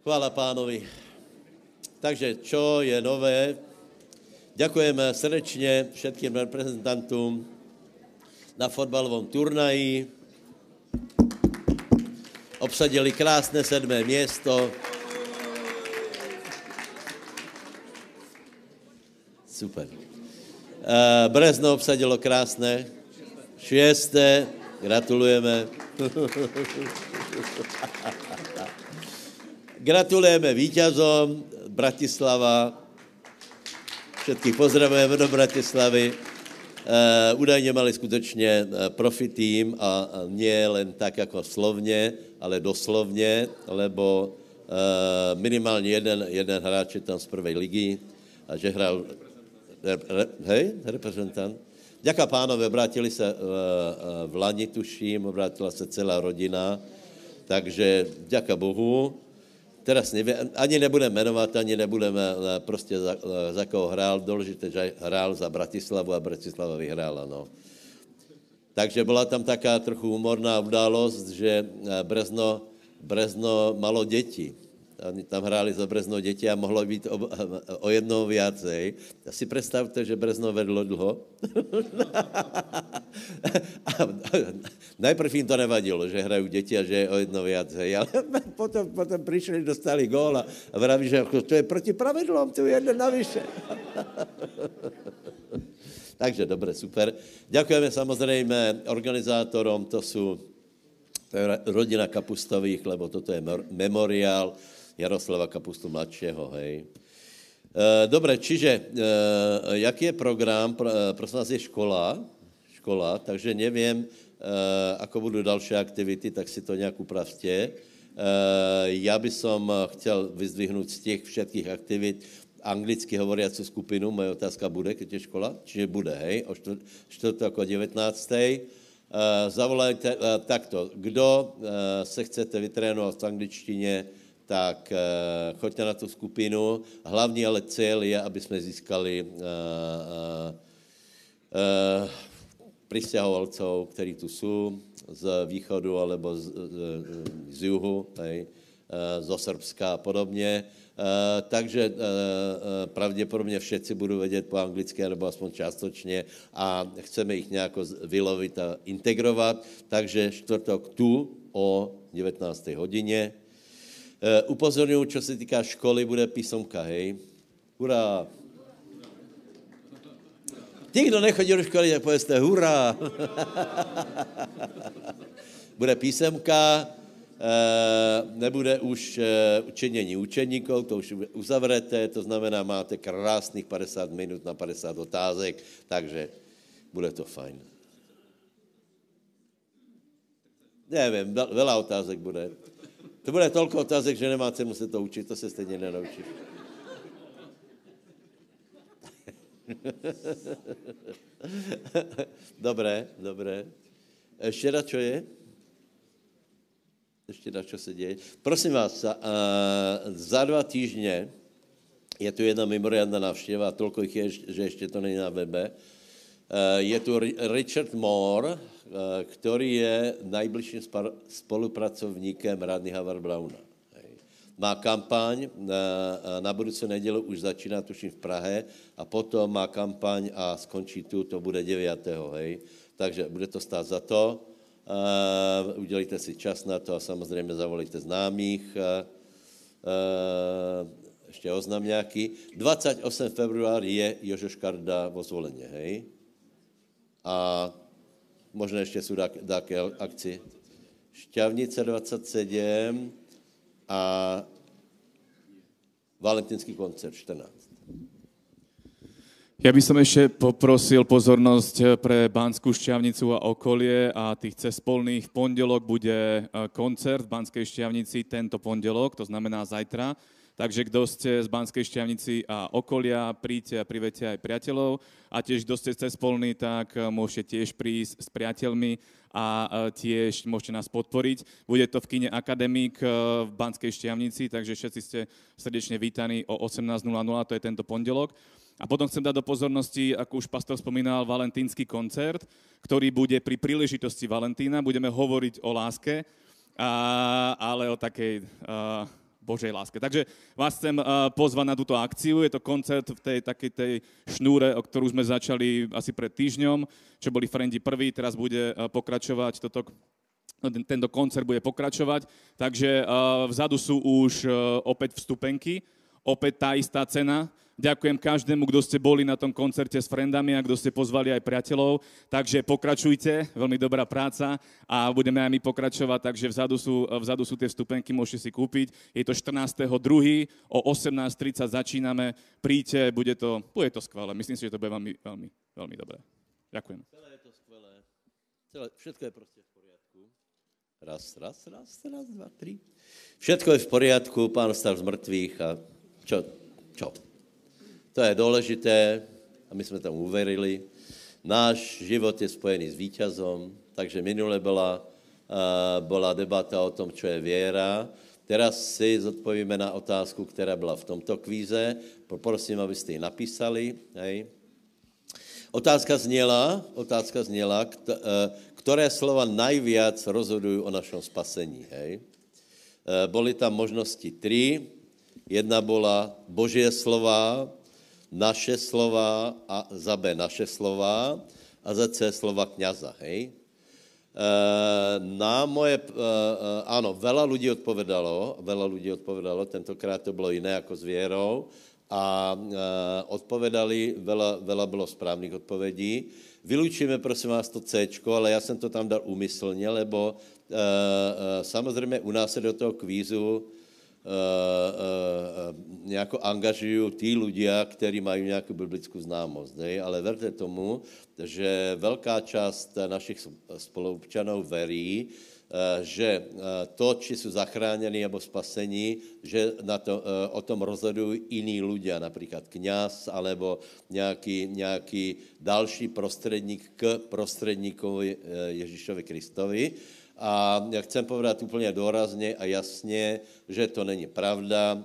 Chvála pánovi. Takže čo je nové? Ďakujeme srdečně všetkým reprezentantům na fotbalovom turnaji. Obsadili krásné sedmé město. Super. Uh, Brezno obsadilo krásné. Šesté. Gratulujeme. Gratulujeme víťazom Bratislava. Všetkých pozdravujeme do Bratislavy. Uh, údajně mali skutečně uh, profi tým a, a nie len tak jako slovně, ale doslovně, lebo uh, minimálně jeden, jeden hráč je tam z prvej ligy a že hrál, hej, reprezentant. Ďaká pánové, obrátili se uh, v Lani, tuším, obrátila se celá rodina, takže ďaká Bohu. Teraz nevě, ani nebudeme jmenovat, ani nebudeme prostě za, za koho hrál. Důležité, že hrál za Bratislavu a Bratislava vyhrála. No. Takže byla tam taká trochu humorná událost, že Brezno, Brezno malo děti. Oni tam hráli za Brezno děti a mohlo být o, o jednou viacej. A si představte, že Brezno vedlo dlho. a, najprv jim to nevadilo, že hrají děti a že je o jedno viacej. Ale potom, potom přišli, dostali gól a, a vraví, že jako, to je proti pravidlům, tu jeden navyše. Takže dobré, super. Děkujeme samozřejmě organizátorom, to jsou to je rodina Kapustových, lebo toto je memoriál Jaroslava Kapustu mladšího, hej. E, Dobre, čiže e, jaký je program? E, prosím vás, je škola, škola, takže nevím, ako budou další aktivity, tak si to nějak upravte. Já by som chtěl vyzdvihnout z těch všetkých aktivit anglicky hovoriacu skupinu, moje otázka bude, keď je škola, čiže bude, hej, o 4. jako 19. Zavolajte takto, kdo se chcete vytrénovat v angličtině, tak uh, choďte na tu skupinu. Hlavní ale cíl je, aby jsme získali uh, uh, přistěhovalců, kteří tu jsou z východu alebo z, z, z juhu, hej, zo Srbska a podobně. Takže pravděpodobně všetci budou vědět po anglicky, nebo aspoň částočně a chceme jich nějak vylovit a integrovat. Takže čtvrtok tu o 19. hodině upozorňuji, co se týká školy, bude písomka, hej. Hurá. Ti, kdo nechodí do školy, tak pověste hurá. bude písemka, uh, nebude už uh, učenění učeníků, to už uzavřete, to znamená, máte krásných 50 minut na 50 otázek, takže bude to fajn. Nevím, veľa otázek bude. To bude tolko otázek, že nemá cenu se to učit, to se stejně nenaučíš. dobré, dobré. Ještě na čo je? Ještě na čo se děje? Prosím vás, za, uh, za dva týždně je tu jedna mimoriadná návštěva, tolko jich je, že ještě to není na webe. Je tu Richard Moore, Eh, který je nejbližším spolupracovníkem Radny Havard Brauna. Má kampaň, na, eh, na budoucí neděli už začíná, tuším, v Prahe, a potom má kampaň a skončí tu, to bude 9. Hej. Takže bude to stát za to. Uh, udělejte si čas na to a samozřejmě zavolejte známých. Uh, uh, ještě oznam nějaký. 28. február je Jožo Škarda vo zvoleně, hej? A možná ještě jsou dáke akci. Šťavnice 27 a Valentinský koncert 14. Ja by som ešte poprosil pozornosť pre Banskú šťavnicu a okolie a tých cespolných. V pondelok bude e, koncert v Banskej šťavnici tento pondelok, to znamená zajtra. Takže kdo ste z Banskej šťavnici a okolia, príďte a privete aj priateľov. A tiež, kdo ste cez polný, tak eh, môžete tiež prísť s priateľmi a eh, tiež môžete nás podporiť. Bude to v kine Akademik eh, v Banskej šťavnici, takže všetci ste srdečne vítaní o 18.00, to je tento pondelok. A potom chcem dať do pozornosti, ako už pastor spomínal, valentínsky koncert, ktorý bude pri príležitosti Valentína. Budeme hovoriť o láske, a, ale o takej... A, Božej láske. Takže vás chcem pozvať na túto akciu. Je to koncert v tej takej tej šnúre, o ktorú sme začali asi pred týždňom, čo boli Frendi prvý, teraz bude pokračovať toto tento koncert bude pokračovať. Takže vzadu sú už opäť vstupenky, opäť tá istá cena, Ďakujem každému, kdo ste boli na tom koncerte s friendami a kdo ste pozvali aj priateľov. Takže pokračujte, veľmi dobrá práca a budeme aj my pokračovať. Takže vzadu sú, vzadu sú tie vstupenky, môžete si kúpiť. Je to 14.2. o 18.30 začíname. Príďte, bude to, bude to skvelé. Myslím si, že to bude veľmi, veľmi, veľmi dobré. Ďakujem. Celé je to skvelé. Celé, všetko je prostě v poriadku. Raz, raz, raz, raz, dva, tri. Všetko je v poriadku, pán stav z mrtvých a čo, čo? To je důležité a my jsme tam uverili. Náš život je spojený s víťazom, takže minule byla, uh, byla debata o tom, čo je věra. Teraz si zodpovíme na otázku, která byla v tomto kvíze. Poprosím, abyste ji napísali. Hej. Otázka zněla, otázka zněla, eh, které slova najviac rozhodují o našem spasení. Hej. Eh, Boli tam možnosti tři. Jedna byla Božie slova, naše slova a za B naše slova a za C slova kňaza, hej? E, na moje, e, ano, veľa ľudí odpovedalo, veľa ľudí odpovedalo, tentokrát to bylo jiné jako s věrou a odpovedali, veľa, veľa bylo správných odpovědí. Vylučíme, prosím vás, to C, ale já jsem to tam dal úmyslně, lebo samozřejmě u nás se do toho kvízu nějako angažují tí ľudia, kteří mají nějakou biblickou známost. Ne? Ale verte tomu, že velká část našich spoluobčanů verí, že to, či jsou zachráněni nebo spasení, že na to, o tom rozhodují jiní ľudia, například kněz alebo nějaký, nějaký další prostředník k prostředníkovi Ježíšovi Kristovi. A já chcem povedat úplně důrazně a jasně, že to není pravda,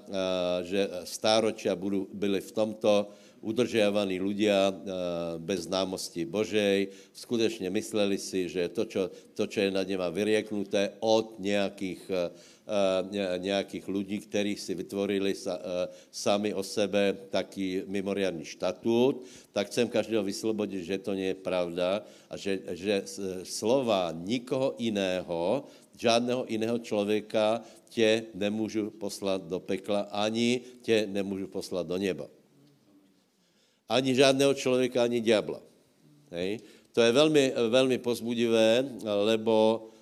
že stáročia byli v tomto udržiavaní ľudia bez známosti Božej. Skutečně mysleli si, že to, čo, to, čo je nad něma vyrieknuté od nějakých nějakých lidí, kteří si vytvorili eh, sami o sebe taký mimoriadný štatút, tak chcem každého vyslobodit, že to je pravda a že, že slova nikoho jiného, žádného jiného člověka tě nemůžu poslat do pekla, ani tě nemůžu poslat do neba. Ani žádného člověka, ani diabla. Hej? To je velmi, velmi pozbudivé, lebo Eh,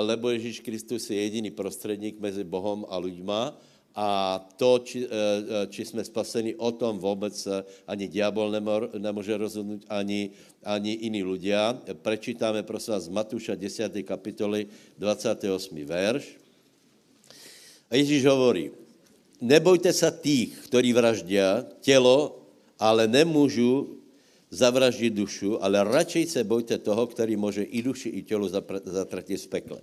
lebo Ježíš Kristus je jediný prostředník mezi Bohem a lidma a to, či, eh, eh, či jsme spaseni, o tom vůbec ani diabol nemůže rozhodnout, ani, ani jiní ľudia. Prečítáme, prosím vás, z Matúša 10. kapitoly 28. verš. A Ježíš hovorí, nebojte se tých, ktorí vraždia tělo, ale nemůžu zavraždit dušu, ale radšej se bojte toho, který může i duši, i tělo zatratit v pekle.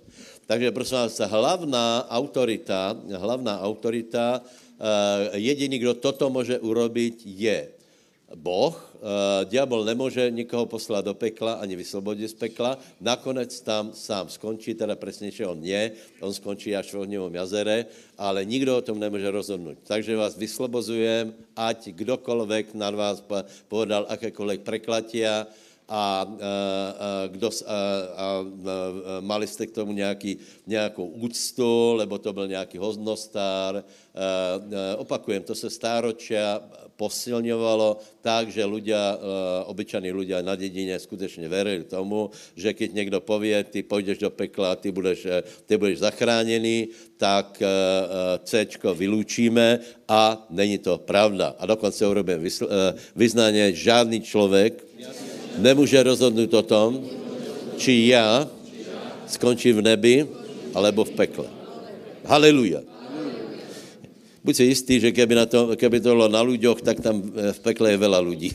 Takže prosím vás, hlavná autorita, hlavná autorita, eh, jediný, kdo toto může urobiť, je Boh, uh, diabol nemůže nikoho poslat do pekla ani vyslobodit z pekla, nakonec tam sám skončí, teda přesnější on je, on skončí až v ohňovom jazere, ale nikdo o tom nemůže rozhodnout. Takže vás vyslobozujem, ať kdokoliv na vás povedal akékoliv preklatia, a, a, a, kdo, a, a, a mali jste k tomu nějaký, nějakou úctu, lebo to byl nějaký hodnostár. A, a, opakujem, to se stáročia posilňovalo tak, že ľudia, eh, obyčajní ľudia na dedině skutečně verili tomu, že keď někdo pově, ty půjdeš do pekla, ty budeš, eh, ty budeš zachráněný, tak eh, C vylúčíme a není to pravda. A dokonce urobím vyznání, žádný člověk nemůže rozhodnout o tom, či já skončím v nebi, alebo v pekle. Haleluja. Buď si jistý, že keby, na to, keby to bylo na ľuďoch, tak tam eh, v pekle je veľa ľudí.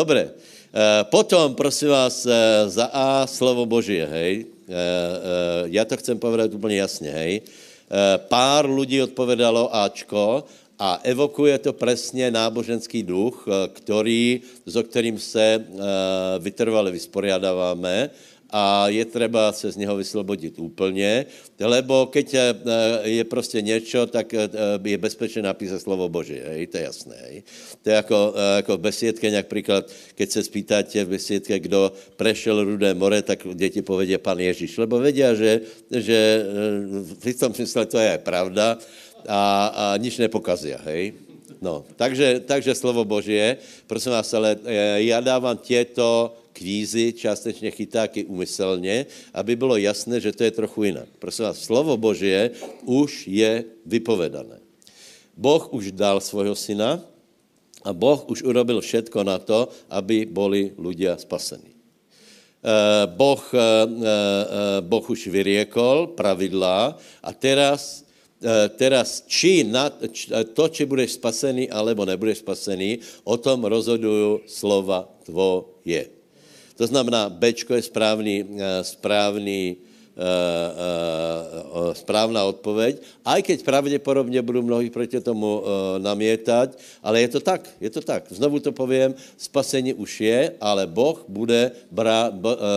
Dobre. Eh, potom, prosím vás, eh, za A slovo Božie, hej. Já to chcem povedat úplně jasně, hej. Pár lidí odpovedalo Ačko a evokuje to presně náboženský duch, který, so kterým se vytrvale vysporiadáváme a je třeba se z něho vyslobodit úplně, lebo keď eh, je prostě něco, tak eh, je bezpečné napísat slovo Boží, hej, to je jasné. Hej. To je jako, eh, jako v besiedke, například, keď se spýtáte v besiedke, kdo prešel Rudé more, tak děti povedě pan Ježíš, lebo vědí, že, že v tom smysle to je pravda a, a nič nepokazí, hej. No, takže, takže slovo Božie, prosím vás, ale já dávám těto kvízy, částečně chytáky umyselně, aby bylo jasné, že to je trochu jinak. Prosím vás, slovo Božie už je vypovedané. Boh už dal svého syna a Boh už urobil všetko na to, aby boli ľudia spasení. Eh, boh, eh, eh, boh už vyriekol pravidlá a teraz teraz či na, to, či budeš spasený, alebo nebudeš spasený, o tom rozhodují slova tvoje. To znamená, Bčko je správný, eh, správný, eh, eh, správná odpověď, aj keď pravděpodobně budou mnohí proti tomu namietat, ale je to tak, je to tak. Znovu to povím, spasení už je, ale Boh, bude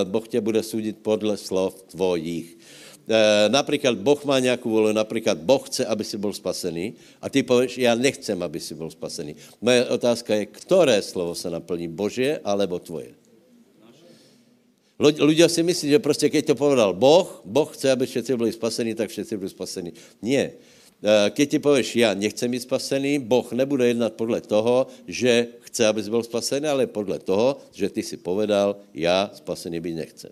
boh tě bude soudit podle slov tvojich. Například Boh má nějakou volu, například Boh chce, aby si byl spasený a ty pověš, já nechcem, aby si byl spasený. Moje otázka je, které slovo se naplní, Božie alebo tvoje? Ľudia si myslí, že prostě keď to povedal Boh, Boh chce, aby všetci byli spasení, tak všetci byli spasení. Nie. Eh, keď ti pověš, já nechcem být spasený, Boh nebude jednat podle toho, že chce, abys byl spasený, ale podle toho, že ty si povedal, já spasený být nechcem.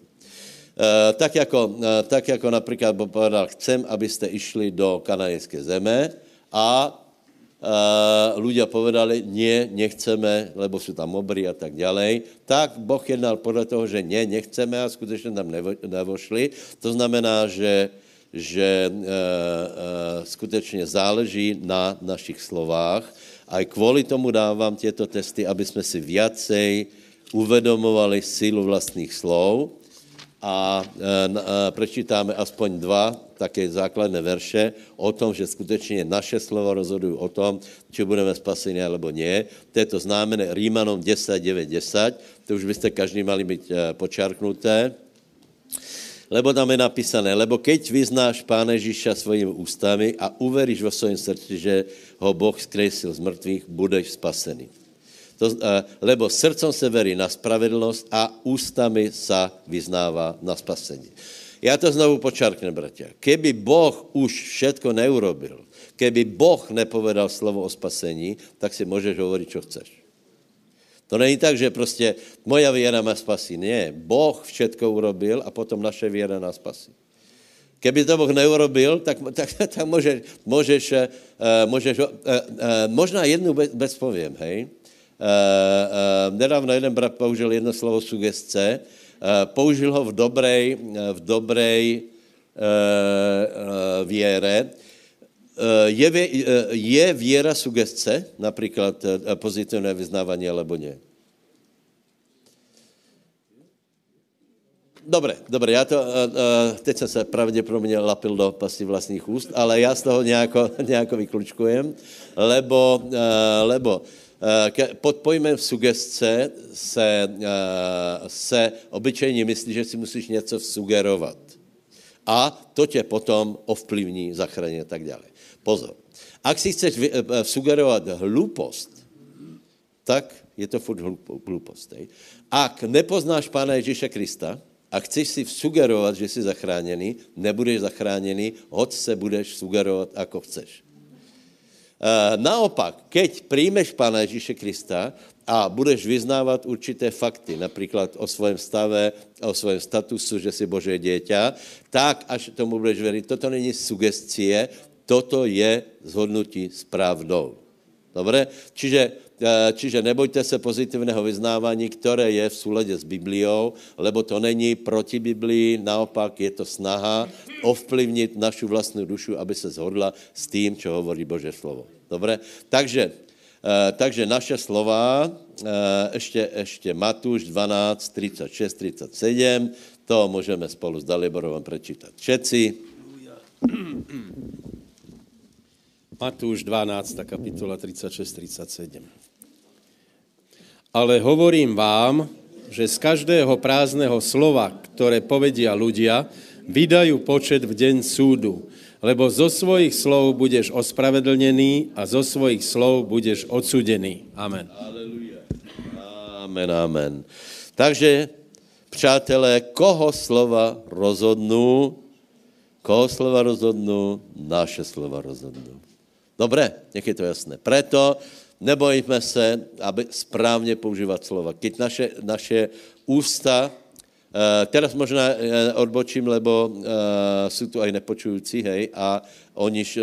Uh, tak, jako, uh, tak jako například Boh povedal, chcem, abyste išli do kanadské zeme a uh, ľudia povedali, nie, nechceme, lebo jsou tam obry a tak dále, tak Boh jednal podle toho, že ne, nechceme a skutečně tam nevo, nevošli. To znamená, že, že uh, uh, skutečně záleží na našich slovách. A kvůli tomu dávám těto testy, aby jsme si viacej uvedomovali sílu vlastních slov a, a prečítáme aspoň dva také základné verše o tom, že skutečně naše slova rozhodují o tom, či budeme spaseni alebo nie. To je to známené Rímanom 10, 9, 10. To už byste každý mali být e, počarknuté. Lebo tam je napísané, lebo keď vyznáš Pána Ježíša svojimi ústami a uveríš vo svojom srdci, že ho Boh skresil z mrtvých, budeš spasený. To, eh, lebo srdcom se verí na spravedlnost a ústami sa vyznává na spasení. Já to znovu počarknem, bratia. Keby Boh už všetko neurobil, keby Boh nepovedal slovo o spasení, tak si můžeš hovoriť, čo chceš. To není tak, že prostě moja věra má spasí. Ne, Boh všetko urobil a potom naše věra nás spasí. Keby to Boh neurobil, tak, tak, tak můžeš, můžeš, uh, můžeš uh, možná jednu bez povím, hej. Eh, eh, nedávno jeden brat použil jedno slovo sugestce, eh, použil ho v dobrej, v dobrej věre. Je, je věra sugestce, například pozitivné vyznávání, alebo ne? Dobre, dobre, já to, teď jsem se pravděpodobně lapil do pasy vlastních úst, ale já z toho nějako, nějako vyklučkujem, lebo, lebo pod pojmem sugestce se, eh, se obyčejně myslí, že si musíš něco sugerovat. A to tě potom ovplyvní, zachrání a tak dále. Pozor. Ak si chceš eh, sugerovat hlupost, tak je to furt hlupost. Ak nepoznáš Pána Ježíše Krista a chceš si sugerovat, že jsi zachráněný, nebudeš zachráněný, hoď se budeš sugerovat, ako chceš. Eh, naopak, keď príjmeš Pána Ježíše Krista a budeš vyznávat určité fakty, například o svém stave, o svém statusu, že jsi Bože dieťa, tak až tomu budeš veriť. Toto není sugestie, toto je zhodnutí správnou. Dobre? Čiže čiže nebojte se pozitivného vyznávání, které je v súlede s Bibliou, lebo to není proti Biblii, naopak je to snaha ovplyvnit našu vlastní dušu, aby se zhodla s tím, čo hovorí Bože slovo. Dobre? Takže, eh, takže naše slova, eh, ještě, ještě Matúš 12, 36, 37, to můžeme spolu s Daliborovom prečítať všetci. Matúš 12, kapitola 36, 37. Ale hovorím vám, že z každého prázdneho slova, ktoré povedia ľudia, vydajú počet v deň súdu. Lebo zo svojich slov budeš ospravedlnený a zo svojich slov budeš odsudený. Amen. Amen, amen. Takže, přátelé, koho slova rozhodnú? Koho slova rozhodnú? Naše slova rozhodnú. Dobré, nech je to jasné. Preto nebojíme se, aby správně používat slova. Keď naše, naše ústa, uh, teraz možná uh, odbočím, lebo uh, jsou tu aj nepočující, hej, a oniž,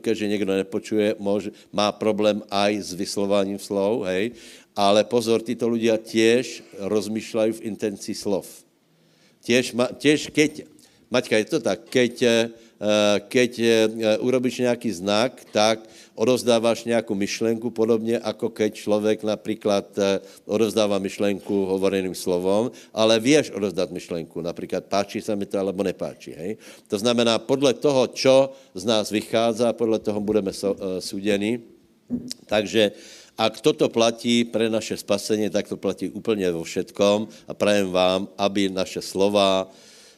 keďže někdo nepočuje, mož, má problém aj s vyslováním slov, hej, ale pozor, títo ľudia tiež rozmýšľajú v intenci slov. Ma, tiež keď, Maťka, je to tak, keď, keď urobíš nějaký znak, tak odovzdáváš nějakou myšlenku, podobně jako keď člověk například eh, odovzdává myšlenku hovoreným slovom, ale věš odovzdat myšlenku, například páčí se mi to, alebo nepáčí. Hej? To znamená, podle toho, čo z nás vychází, podle toho budeme uh, súdení. Takže ak toto platí pre naše spasení, tak to platí úplně vo všetkom a prajem vám, aby naše slova,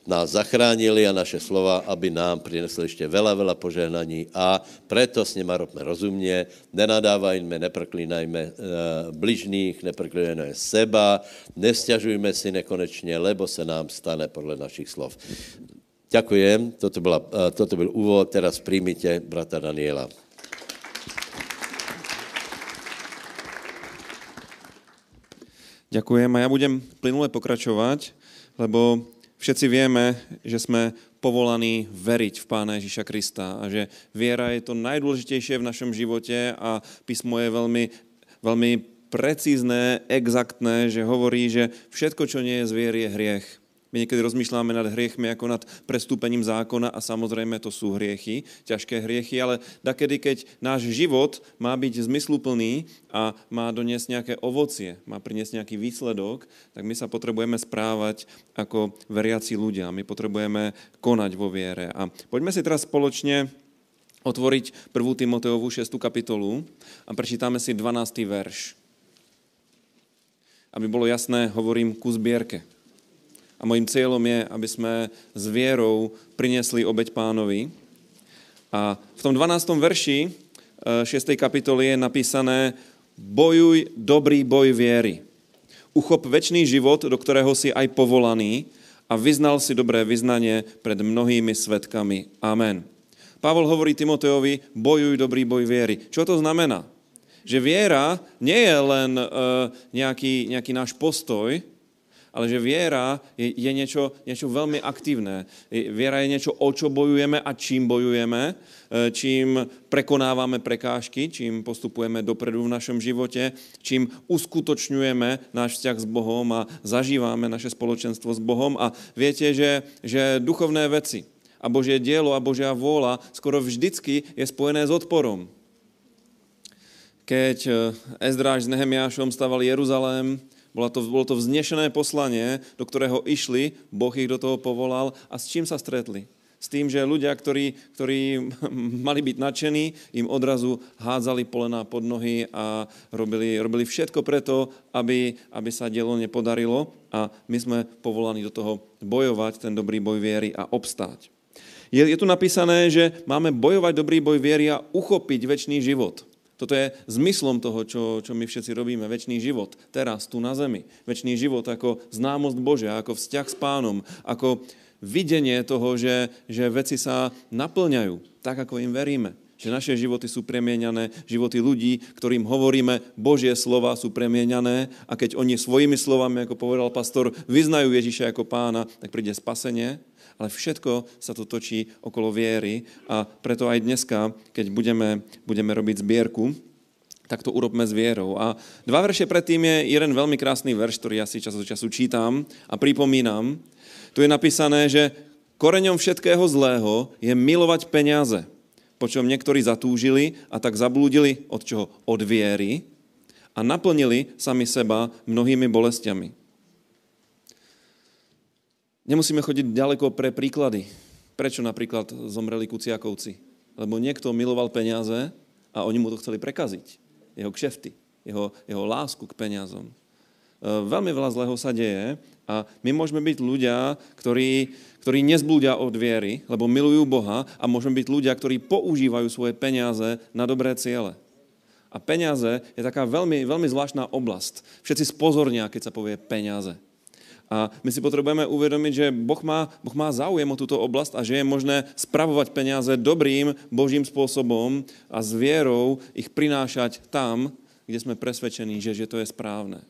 nás zachránili a naše slova, aby nám přinesli ještě veľa, veľa požehnaní a preto s nima robme rozumně, nenadávajme, neproklínajme e, bližných, neproklínajme seba, nestěžujme si nekonečně, lebo se nám stane podle našich slov. Ďakujem, toto, byla, e, toto byl úvod, teraz príjmite brata Daniela. Ďakujem a ja budem plynule pokračovať, lebo Všetci vieme, že sme povolaní veriť v Pána Ježíša Krista a že viera je to najdôležitejšie v našom živote a písmo je veľmi, veľmi precízne, exaktné, že hovorí, že všetko, čo nie je z viery, je hriech. My niekedy rozmýšľame nad hriechmi ako nad prestúpením zákona a samozrejme to sú hriechy, ťažké hriechy, ale dakedy, keď náš život má byť zmysluplný a má doniesť nejaké ovocie, má priniesť nejaký výsledok, tak my sa potrebujeme správať ako veriaci ľudia. My potrebujeme konať vo viere. A poďme si teraz spoločne otvoriť 1. Timoteovú 6. kapitolu a prečítame si 12. verš. Aby bolo jasné, hovorím ku zbierke. A mojím cieľom je, aby sme s vierou priniesli obeď pánovi. A v tom 12. verši 6. Eh, kapitoly je napísané bojuj dobrý boj viery. Uchop väčší život, do ktorého si aj povolaný a vyznal si dobré vyznanie pred mnohými svetkami. Amen. Pavol hovorí Timoteovi, bojuj dobrý boj viery. Čo to znamená? Že viera nie je len uh, nejaký, nejaký náš postoj, ale že viera je, je niečo, niečo veľmi aktívne. Je niečo, o čo bojujeme a čím bojujeme, e, čím prekonávame prekážky, čím postupujeme dopredu v našom živote, čím uskutočňujeme náš vzťah s Bohom a zažívame naše spoločenstvo s Bohom. A viete, že, že duchovné veci a Božie dielo a Božia vôľa skoro vždycky je spojené s odporom. Keď e, Ezdráž s Nehemiášom stavali Jeruzalém, bolo to, bolo to vznešené poslanie, do ktorého išli, Boh ich do toho povolal a s čím sa stretli? S tým, že ľudia, ktorí mali byť nadšení, im odrazu hádzali polena pod nohy a robili, robili všetko preto, aby, aby sa dielo nepodarilo a my sme povolaní do toho bojovať, ten dobrý boj viery a obstáť. Je, je tu napísané, že máme bojovať dobrý boj viery a uchopiť väčší život. Toto je zmyslom toho, čo, čo my všetci robíme. Večný život, teraz, tu na zemi. Večný život ako známosť Božia, ako vzťah s pánom, ako videnie toho, že, že veci sa naplňajú tak, ako im veríme. Že naše životy sú premieňané, životy ľudí, ktorým hovoríme Božie slova sú premieňané a keď oni svojimi slovami, ako povedal pastor, vyznajú Ježiša ako pána, tak príde spasenie ale všetko sa to točí okolo viery a preto aj dneska, keď budeme, budeme robiť zbierku, tak to urobme s vierou. A dva verše predtým je jeden veľmi krásny verš, ktorý ja si čas od času čítam a pripomínam. Tu je napísané, že koreňom všetkého zlého je milovať peniaze, po čom niektorí zatúžili a tak zablúdili od čoho? Od viery a naplnili sami seba mnohými bolestiami. Nemusíme chodiť ďaleko pre príklady. Prečo napríklad zomreli Kuciakovci? Lebo niekto miloval peniaze a oni mu to chceli prekaziť. Jeho kšefty, jeho, jeho lásku k peniazom. veľmi veľa zlého sa deje a my môžeme byť ľudia, ktorí, ktorí nezblúdia od viery, lebo milujú Boha a môžeme byť ľudia, ktorí používajú svoje peniaze na dobré ciele. A peniaze je taká veľmi, veľmi zvláštna oblast. Všetci spozornia, keď sa povie peniaze. A my si potrebujeme uvědomit, že boh má, boh má záujem o tuto oblast a že je možné spravovat peníze dobrým božím způsobem a s věrou ich prinášať tam, kde jsme presvedčení, že, že to je správné.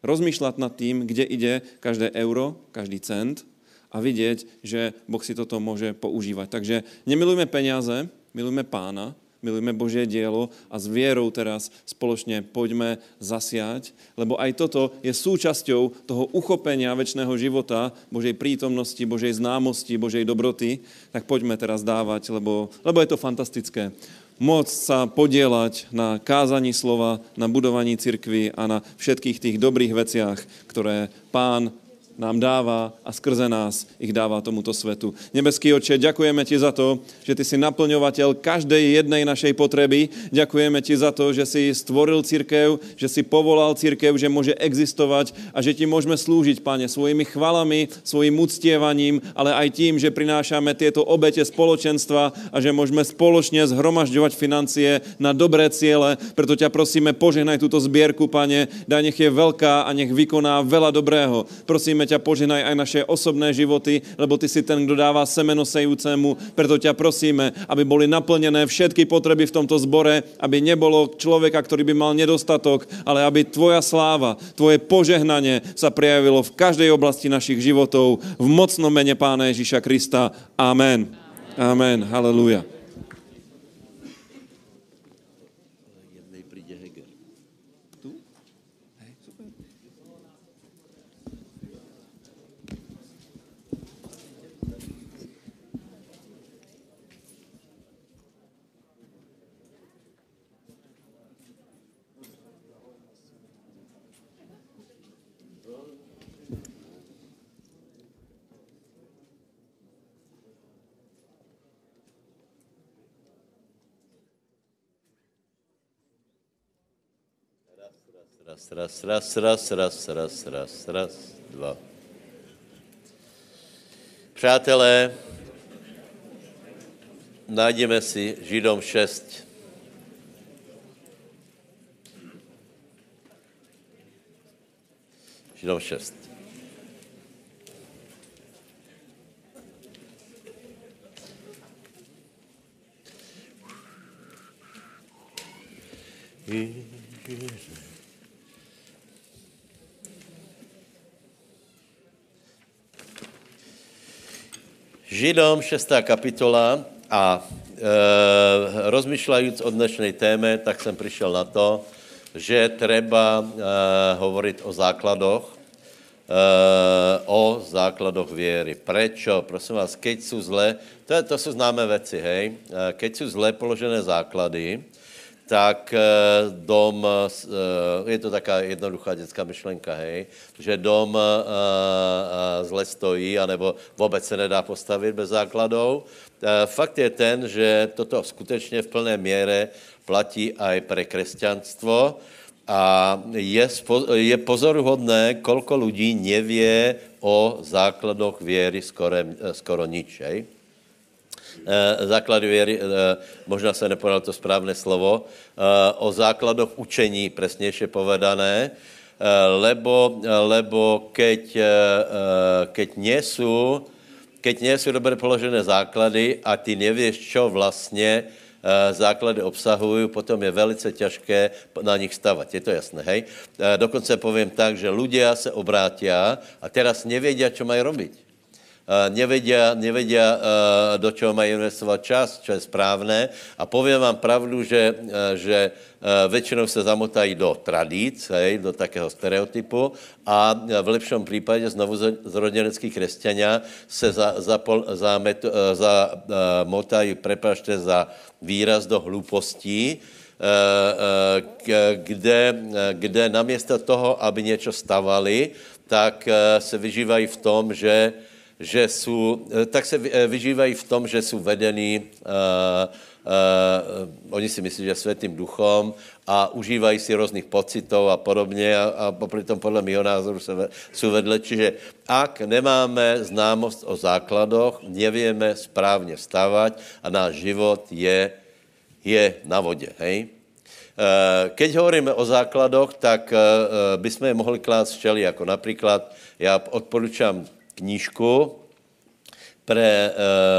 Rozmýšľať nad tým, kde ide každé euro, každý cent a vidět, že Boh si toto může používat. Takže nemilujme peníze, milujme pána milujeme Božie dielo a s vierou teraz spoločne poďme zasiať, lebo aj toto je súčasťou toho uchopenia väčšného života, Božej prítomnosti, Božej známosti, Božej dobroty, tak poďme teraz dávať, lebo, lebo je to fantastické. Môcť sa podielať na kázaní slova, na budovaní cirkvy a na všetkých tých dobrých veciach, ktoré pán nám dává a skrze nás ich dává tomuto svetu. Nebeský oče, ďakujeme ti za to, že ty si naplňovateľ každej jednej našej potreby. Ďakujeme ti za to, že si stvoril církev, že si povolal církev, že môže existovať a že ti môžeme slúžiť, pane, svojimi chvalami, svojim uctievaním, ale aj tým, že prinášame tieto obete spoločenstva a že môžeme spoločne zhromažďovať financie na dobré ciele. Preto ťa prosíme, požehnaj túto zbierku, pane, daj nech je veľká a nech vykoná veľa dobrého. Prosíme ťa poženaj aj naše osobné životy, lebo ty si ten, kdo dává semeno sejúcemu. Preto ťa prosíme, aby boli naplnené všetky potreby v tomto zbore, aby nebolo človeka, ktorý by mal nedostatok, ale aby tvoja sláva, tvoje požehnanie sa prejavilo v každej oblasti našich životov. V mocnom mene Pána Ježíša Krista. Amen. Amen. Haleluja. Raz, raz, raz, raz, raz, raz, raz, dva. Přátelé, najdeme si Židom 6. Židom 6. Jesus. Židom 6. kapitola a e, rozmýšľajúc o dnešnej téme, tak jsem přišel na to, že treba e, hovoriť o základoch, e, o základoch věry. Prečo? Prosím vás, keď jsou zle, to, je, to jsou známé věci, hej, e, keď jsou zle položené základy, tak eh, dom, eh, je to taká jednoduchá dětská myšlenka, hej, že dom eh, zle stojí, anebo vůbec se nedá postavit bez základů. Fakt je ten, že toto skutečně v plné míře platí aj pre křesťanstvo a je, je pozoruhodné, kolko lidí nevě o základoch věry skoro, skoro nič, hej. Eh, základy věry, eh, možná se nepodal to správné slovo, eh, o základoch učení, přesnějšie povedané, lebo, lebo keď, keď nie sú, keď nie sú dobre položené základy a ty nevieš, čo vlastně základy obsahují, potom je velice těžké na nich stavat. Je to jasné, hej? Dokonce povím tak, že ľudia se obrátia a teraz nevědia, čo mají robiť nevedia, nevedia do čeho mají investovat čas, čo je správné. A povím vám pravdu, že, že většinou se zamotají do tradíc, hej, do takého stereotypu a v lepším případě znovu zrodenecký křesťania se za, za, za, met, za motají, za výraz do hlupostí, kde, kde namiesto toho, aby něco stavali, tak se vyžívají v tom, že že jsou, tak se vyžívají v tom, že jsou vedení uh, Uh, oni si myslí, že světým duchom a užívají si různých pocitů a podobně a, a tom podle mého názoru se ve, jsou vedle. Čiže ak nemáme známost o základoch, nevíme správně stávat a náš život je, je na vodě. Hej? Keď hovoríme o základoch, tak bychom je mohli klást všeli, jako například, já odporučám knížku pre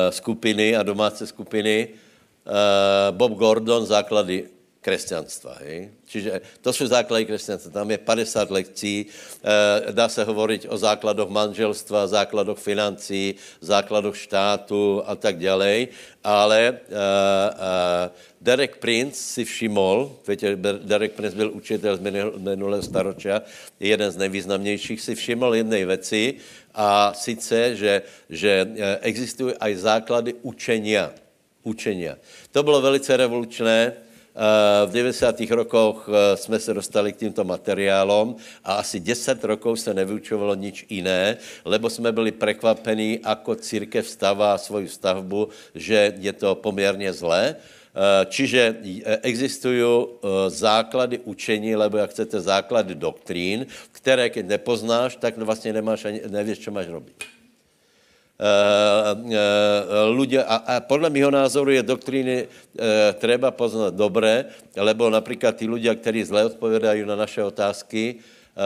skupiny a domácí skupiny, uh, Bob Gordon, základy křesťanstva. Hej? Čiže to jsou základy křesťanstva. Tam je 50 lekcí. E, dá se hovorit o základoch manželstva, základoch financí, základoch štátu a tak dále. Ale e, e, Derek Prince si všiml, víte, Derek Prince byl učitel z minulého staročia, jeden z nejvýznamnějších, si všiml jednej věci a sice, že, že existují aj základy učenia učenia. To bylo velice revolučné. Eh, v 90. rokoch eh, jsme se dostali k tímto materiálům a asi 10 rokov se nevyučovalo nič jiné, lebo jsme byli prekvapení, ako církev stává svoji stavbu, že je to poměrně zlé. Eh, čiže existují základy učení, nebo jak chcete, základy doktrín, které, když nepoznáš, tak vlastně nemáš ani, nevíš, co máš robit. Ľudia, a, a podle mého názoru je doktríny e, treba poznat dobré, lebo například ty ľudia, kteří zle odpovědají na naše otázky, e,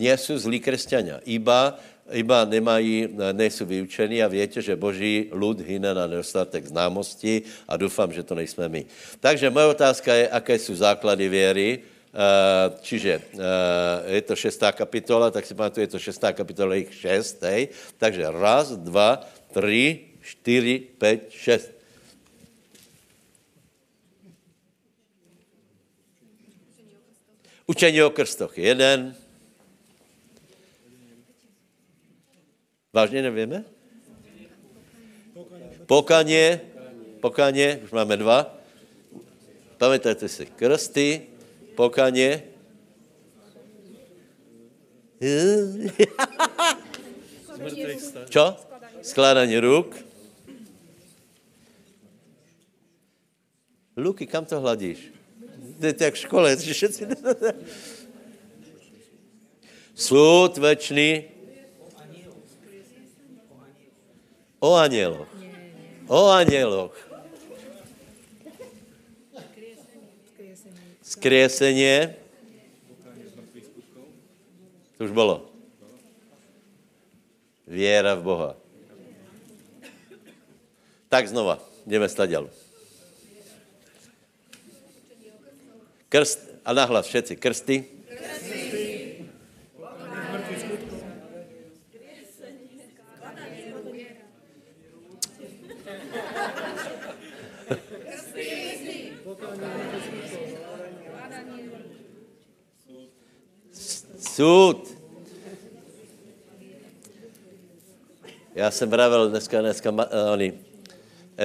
nie jsou zlí křesťania, iba iba nemají, nejsou vyučení a větě, že boží lud hyne na nedostatek známosti a doufám, že to nejsme my. Takže moje otázka je, jaké jsou základy věry, čiže uh, je to šestá kapitola, tak si pamatuju, je to šestá kapitola, jich šest, hej. Takže raz, dva, tři, čtyři, pět, šest. Učení o krstoch. Jeden. Vážně nevíme? Pokaně. Pokaně. Už máme dva. Pamětajte si, krsty, Pokaně. Čo? Skládání ruk. Luky, kam to hladíš? To je jak v škole, že všetci... Súd večný. O anieloch. O anieloch. Skrieseně. To už bylo. Věra v Boha. Tak znova, jdeme staděl. Krst, a nahlas všetci, krsty. Sud. Já jsem pravil dneska, dneska, uh, oni,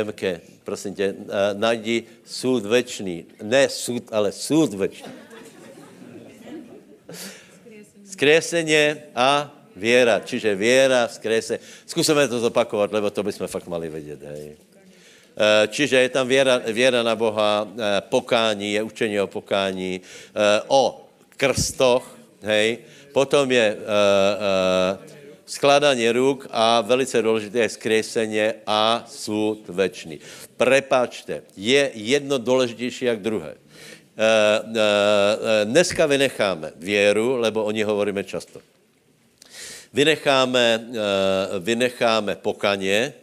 MK, prosím tě, uh, najdi sud večný. Ne sud, ale sud večný. Skreseně a věra, čiže věra, skresení. Zkusíme to zopakovat, lebo to bychom fakt mali vědět. Hej. Čiže je tam věra, věra na Boha, pokání, je učení o pokání, o krstoch, hej. Potom je uh, uh, skladání ruk a velice důležité je skreseně a soud večný. Prepačte, je jedno důležitější jak druhé. Uh, uh, uh, dneska vynecháme věru, lebo o ní hovoríme často. Vynecháme, vynecháme pokaně,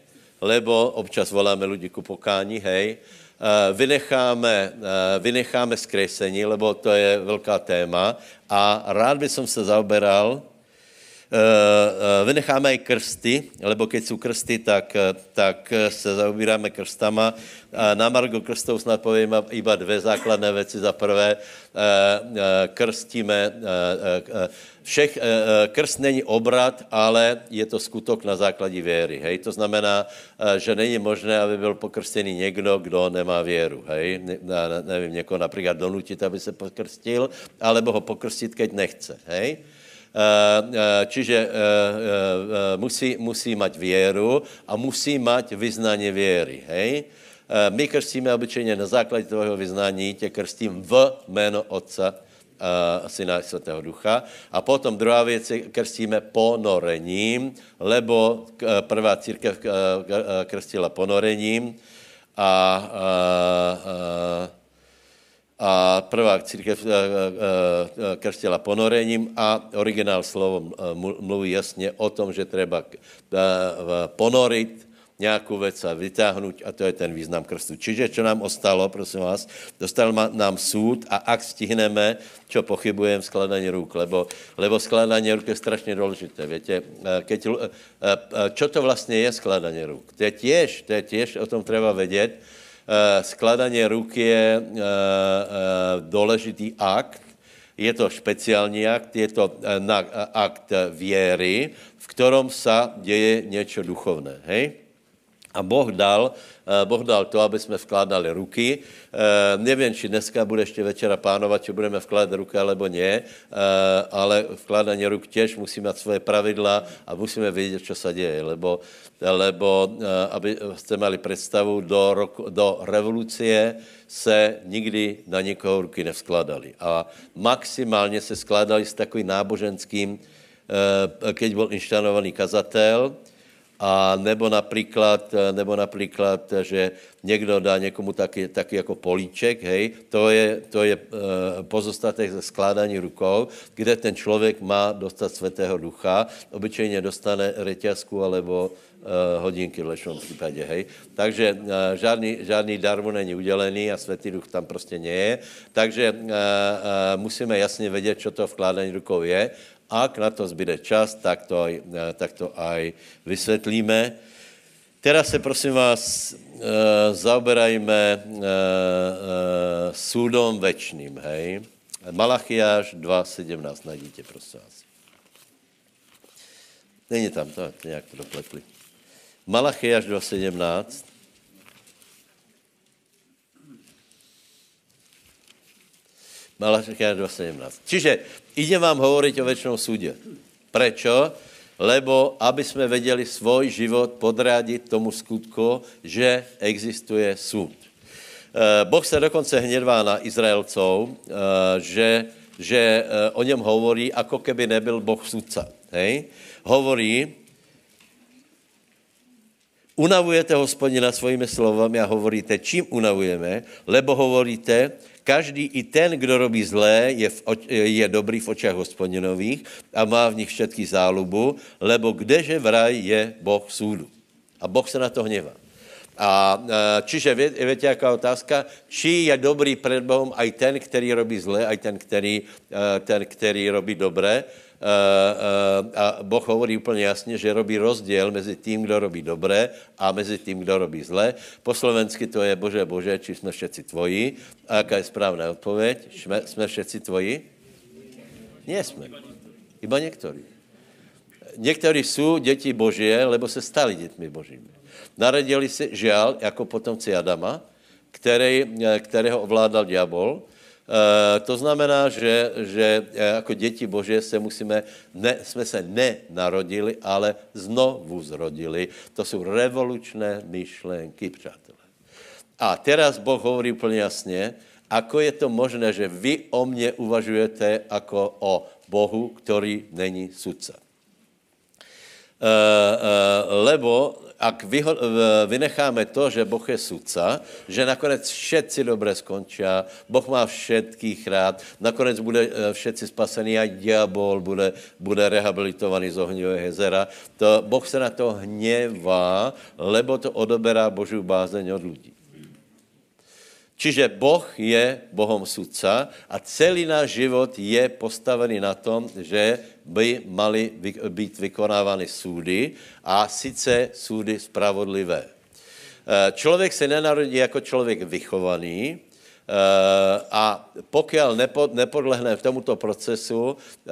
lebo občas voláme lidi ku pokání, hej. Eh, vynecháme, eh, vynecháme zkresení, lebo to je velká téma a rád by som se zaoberal, vynecháme i krsty, lebo keď jsou krsty, tak, tak se zaobíráme krstama. Na Margo krstov snad povím iba dvě základné věci. Za prvé, krstíme všech, eh, eh, krst není obrat, ale je to skutok na základě věry. Hej? To znamená, eh, že není možné, aby byl pokrstený někdo, kdo nemá věru. Hej? Ne, nevím, někoho například donutit, aby se pokrstil, alebo ho pokrstit, keď nechce. Hej? Čiže musí, musí mať věru a musí mať vyznání věry, hej? My krstíme obyčejně na základě tvého vyznání, tě krstím v jméno Otca, Syna Svatého Ducha. A potom druhá věc je, krstíme ponorením, lebo prvá církev krstila ponorením a, a, a a prvá církev krstila ponorením a originál slovo mluví jasně o tom, že třeba ponorit nějakou věc a vytáhnout a to je ten význam krstu. Čiže, co nám ostalo, prosím vás, dostal nám súd a ak stihneme, čo pochybujem, skladání ruk, lebo, lebo skladání ruk je strašně důležité. Víte, keď, čo to vlastně je skladání ruk? To je těž, to je těž, o tom treba vědět. Skladání ruk je důležitý akt, je to špeciální akt, je to akt věry, v ktorom sa děje něco duchovné. Hej? A Boh dal, eh, boh dal to, aby jsme vkládali ruky. E, nevím, či dneska bude ještě večera pánovat, či budeme vkládat ruky, alebo ne, e, ale vkládání ruk těž musí mít svoje pravidla a musíme vědět, co se děje, lebo, lebo aby jste mali představu, do, roku, do revolucie se nikdy na nikoho ruky nevskladali. A maximálně se skladali s takovým náboženským, keď byl inštanovaný kazatel, a nebo například, nebo například, že někdo dá někomu taky, taky jako políček, hej, to je, to je uh, pozostatek ze skládání rukou, kde ten člověk má dostat svatého ducha, obyčejně dostane reťazku alebo uh, hodinky v lepším případě, hej. Takže uh, žádný, žádný dar mu není udělený a svatý duch tam prostě nie je. Takže musíme jasně vědět, co to vkládání rukou je ak na to zbyde čas, tak to, aj, eh, tak to aj vysvětlíme. Teraz se prosím vás e, zaoberajme e, e, súdom večným, hej. Malachiáš 2.17, najdíte, prosím vás. Není tam, to nějak to dopletli. Malachiáš 2.17. Malachiáš 2.17. Čiže ide vám hovoriť o väčšnom súde. Prečo? Lebo aby jsme věděli svůj život podrádiť tomu skutku, že existuje súd. Eh, boh se dokonce hnědvá na Izraelcov, eh, že, že eh, o něm hovorí, ako keby nebyl Boh sudca. Hej? Hovorí, unavujete hospodina svojimi slovami a hovoríte, čím unavujeme, lebo hovoríte, Každý, i ten, kdo robí zlé, je, v, je dobrý v očách hospodinových a má v nich všetký zálubu, lebo kdeže v raj je Boh súdu. A Boh se na to hněvá. A čiže víte, jaká otázka? Či je dobrý před Bohem aj ten, který robí zlé, aj ten, který, ten, který robí dobré? Eh, a Boh hovorí úplně jasně, že robí rozdíl mezi tím, kdo robí dobré a mezi tím, kdo robí zlé. Po slovensky to je Bože, Bože, či jsme všetci tvoji. A jaká je správná odpověď? Jsme, jsme všetci tvoji? Nie jsme. Iba někteří. Někteří jsou děti Božie, lebo se stali dětmi Božími. Narodili se, žal, jako potomci Adama, který, eh, kterého ovládal diabol, Eh, to znamená, že, že eh, jako děti Bože se musíme, ne, jsme se nenarodili, ale znovu zrodili. To jsou revolučné myšlenky, přátelé. A teraz Boh hovorí úplně jasně, ako je to možné, že vy o mně uvažujete jako o Bohu, který není sudce. Lebo ak vyho, vynecháme to, že Boh je sudca, že nakonec všetci dobře skončí, Boh má všetkých rád, nakonec bude eh, všetci spasení, a diabol bude, bude rehabilitovaný z ohnivého jezera, to Boh se na to hněvá, lebo to odoberá Boží bázeň od lidí. Čiže Boh je Bohom sudca a celý náš život je postavený na tom, že by mali být vykonávány súdy a sice súdy spravodlivé. Eh, člověk se nenarodí jako člověk vychovaný, eh, a pokud nepodlehne v tomuto procesu eh,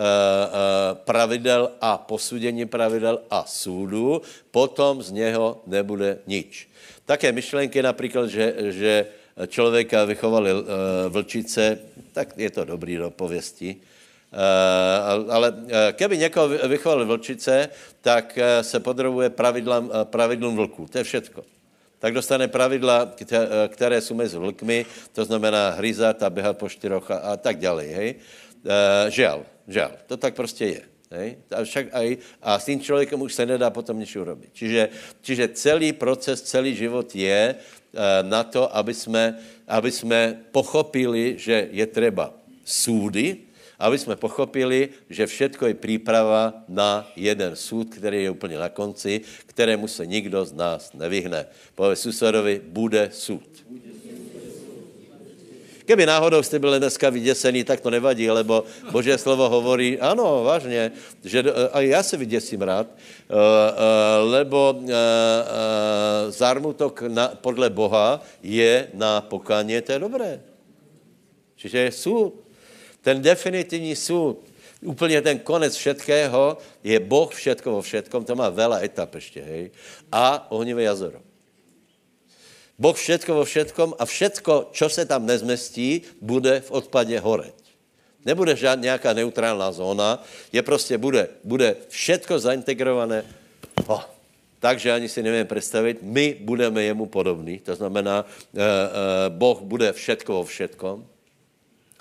pravidel a posudění pravidel a súdu, potom z něho nebude nič. Také myšlenky například, že, že člověka vychovali vlčice, tak je to dobrý do pověsti, ale eh, keby někoho vy- vychovali vlčice, tak eh, se podrobuje pravidlám, eh, pravidlům vlků. To je všetko. Tak dostane pravidla, kte- eh, které jsou mezi vlkmi, to znamená hryzat a běhat po štyroch a, a tak dále. Hej? Žel, žel. To tak prostě je. Hej? A, však aj, a s tím člověkem už se nedá potom nič urobiť. Čiže, čiže celý proces, celý život je na to, aby jsme, aby jsme pochopili, že je třeba súdy, aby jsme pochopili, že všetko je příprava na jeden súd, který je úplně na konci, kterému se nikdo z nás nevyhne. Povedz susedovi, bude súd. Keby náhodou jste byli dneska vyděsený, tak to nevadí, lebo Boží slovo hovorí, ano, vážně, že a já se vyděsím rád, eh, eh, lebo eh, zármutok na, podle Boha je na pokání, to je dobré. Čiže je súd. Ten definitivní súd, úplně ten konec všetkého, je Boh všetko vo všetkom, to má veľa etap ještě, hej, a ohnivé jazero. Boh všetko vo všetkom a všetko, čo se tam nezmestí, bude v odpadě horeť. Nebude žádná nějaká neutrální zóna, je prostě bude, bude všetko zaintegrované. Oh, takže ani si nevím představit, my budeme jemu podobní, to znamená, eh, eh, Boh bude všetko vo všetkom.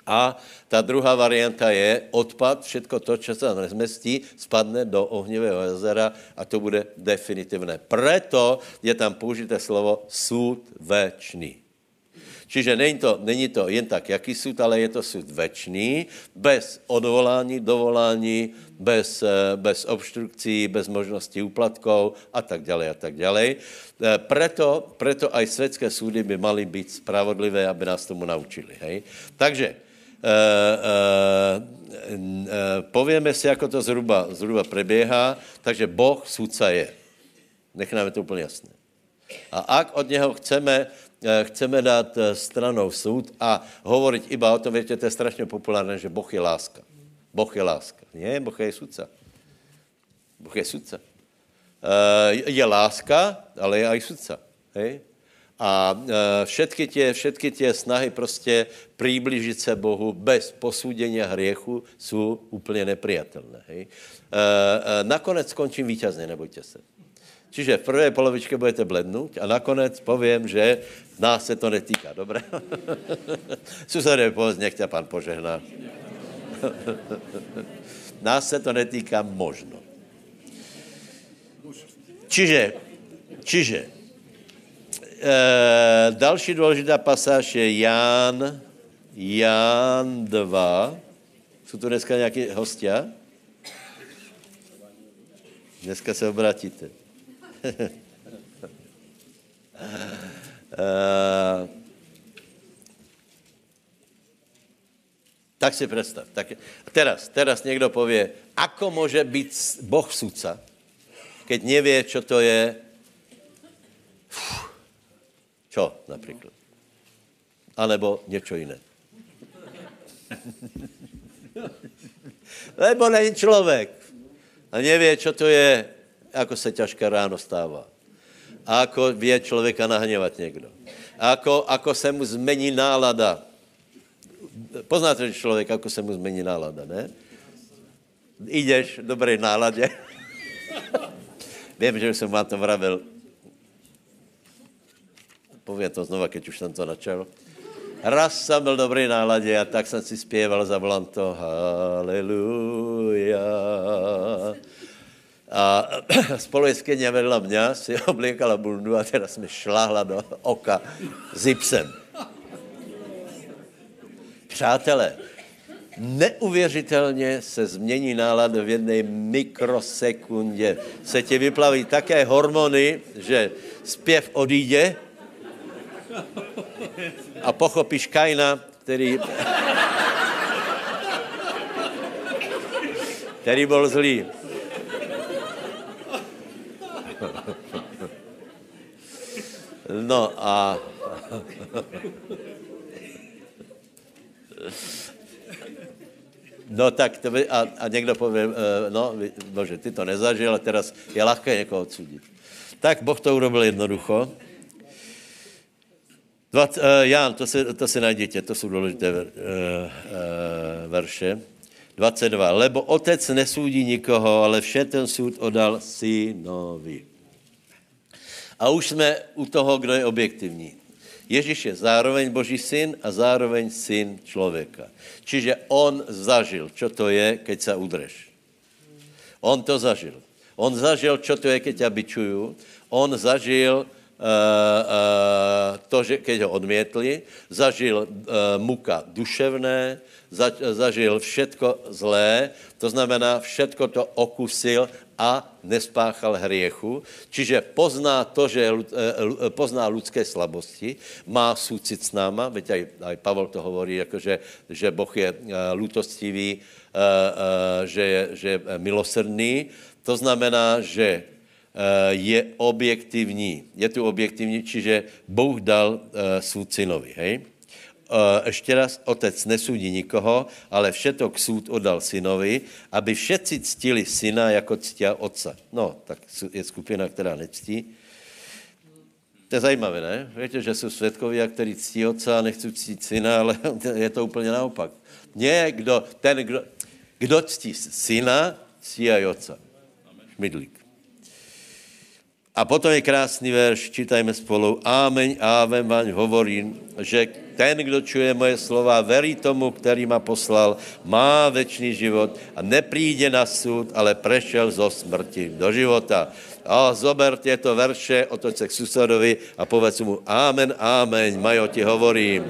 A ta druhá varianta je odpad, všetko to, co se nezmestí, spadne do ohnivého jezera a to bude definitivné. Preto je tam použité slovo súd večný. Čiže není to, není to jen tak, jaký súd, ale je to súd večný, bez odvolání, dovolání, bez, eh, bez obstrukcí, bez možnosti úplatkov a tak dále a tak dále. Eh, Preto, preto aj světské súdy by mali být spravodlivé, aby nás tomu naučili. Hej? Takže Uh, uh, uh, povieme si, ako to zhruba, zhruba prebieha. Takže Boh súdca je. Necháme to úplně jasné. A ak od něho chceme, eh, chceme dát eh, stranou súd a hovoriť iba o tom, viete, to je strašně populárné, že Boh je láska. Boh je láska. Nie, Boh je súdca. Boh je súdca. Eh, Je láska, ale je aj súdca. Hej? A eh, všetky tie, všetky tie snahy prostě přiblížit se Bohu bez posúdenia hriechu jsou úplně neprijatelné. Hej? Eh, eh, Nakonec skončím víťazně, nebojte se. Čiže v prvé polovičke budete blednout a nakonec povím, že nás se to netýká. Dobré? Susede, povedz, nech ťa pán požehná. nás se to netýká možno. Čiže, čiže, e, další důležitá pasáž je Ján, Ján 2. Jsou tu dneska nějaký hostia? Dneska se obratíte. Eh, tak si představ. Tak, teraz, teraz někdo pově, ako může být Boh sudca, keď nevě, čo to je, Uf, čo například. Alebo něco jiné. Lebo není člověk a nevě, čo to je, ako se ťažké ráno stává. A ako vie člověka nahněvat někdo. A ako, ako se mu zmení nálada. Poznáte člověka, ako se mu zmení nálada, ne? Ideš v dobré náladě. Vím, že jsem vám to vravil. Povím to znova, keď už jsem to načal. Raz jsem byl v dobré náladě a tak jsem si zpěval, zavolám to Haleluja. A spolujeskyně vedla mě, si obliekala bundu a teda mi šláhla do oka zipsem. Přátelé, neuvěřitelně se změní nálada v jedné mikrosekundě. Se ti vyplaví také hormony, že zpěv odíde a pochopíš Kaina, který, který byl zlý. No a No tak to by, a, a někdo pově, eh, no, bože, ty to nezažil, a teraz je ľahké někoho odsudit. Tak Boh to urobil jednoducho. Dvac, uh, Jan, to si, to si najděte, to jsou důležité ver, uh, uh, verše. 22. Lebo otec nesúdí nikoho, ale vše ten súd odal synovi. A už jsme u toho, kdo je objektivní. Ježíš je zároveň Boží syn a zároveň syn člověka. Čiže on zažil, čo to je, keď sa udreš. On to zažil. On zažil, čo to je, keď ťa bičujú. On zažil to, že keď ho odmietli, zažil uh, muka duševné, za, zažil všetko zlé, to znamená, všetko to okusil a nespáchal hriechu, čiže pozná to, že pozná ľudské slabosti, má súcit s náma, veď aj, aj Pavel to hovorí, že, že Boh je lutostivý, že je, že je milosrdný, to znamená, že je objektivní. Je tu objektivní, čiže Bůh dal svůj synovi, hej? ještě raz, otec nesudí nikoho, ale všetok súd oddal synovi, aby všetci ctili syna, jako ctia otca. No, tak je skupina, která nectí. To je zajímavé, ne? Víte, že jsou světkovia, kteří ctí otca a nechci ctít syna, ale je to úplně naopak. Nie, kdo, ten, kdo, kdo ctí syna, ctí aj otca. Šmidlík. A potom je krásný verš, čítajme spolu. Amen, amen vám hovorím, že ten, kdo čuje moje slova, verí tomu, který ma poslal, má večný život a nepríde na súd, ale prešel zo smrti do života. A zober tieto verše, otoď se k susedovi a povedz mu, amen, amen, Majo, ti hovorím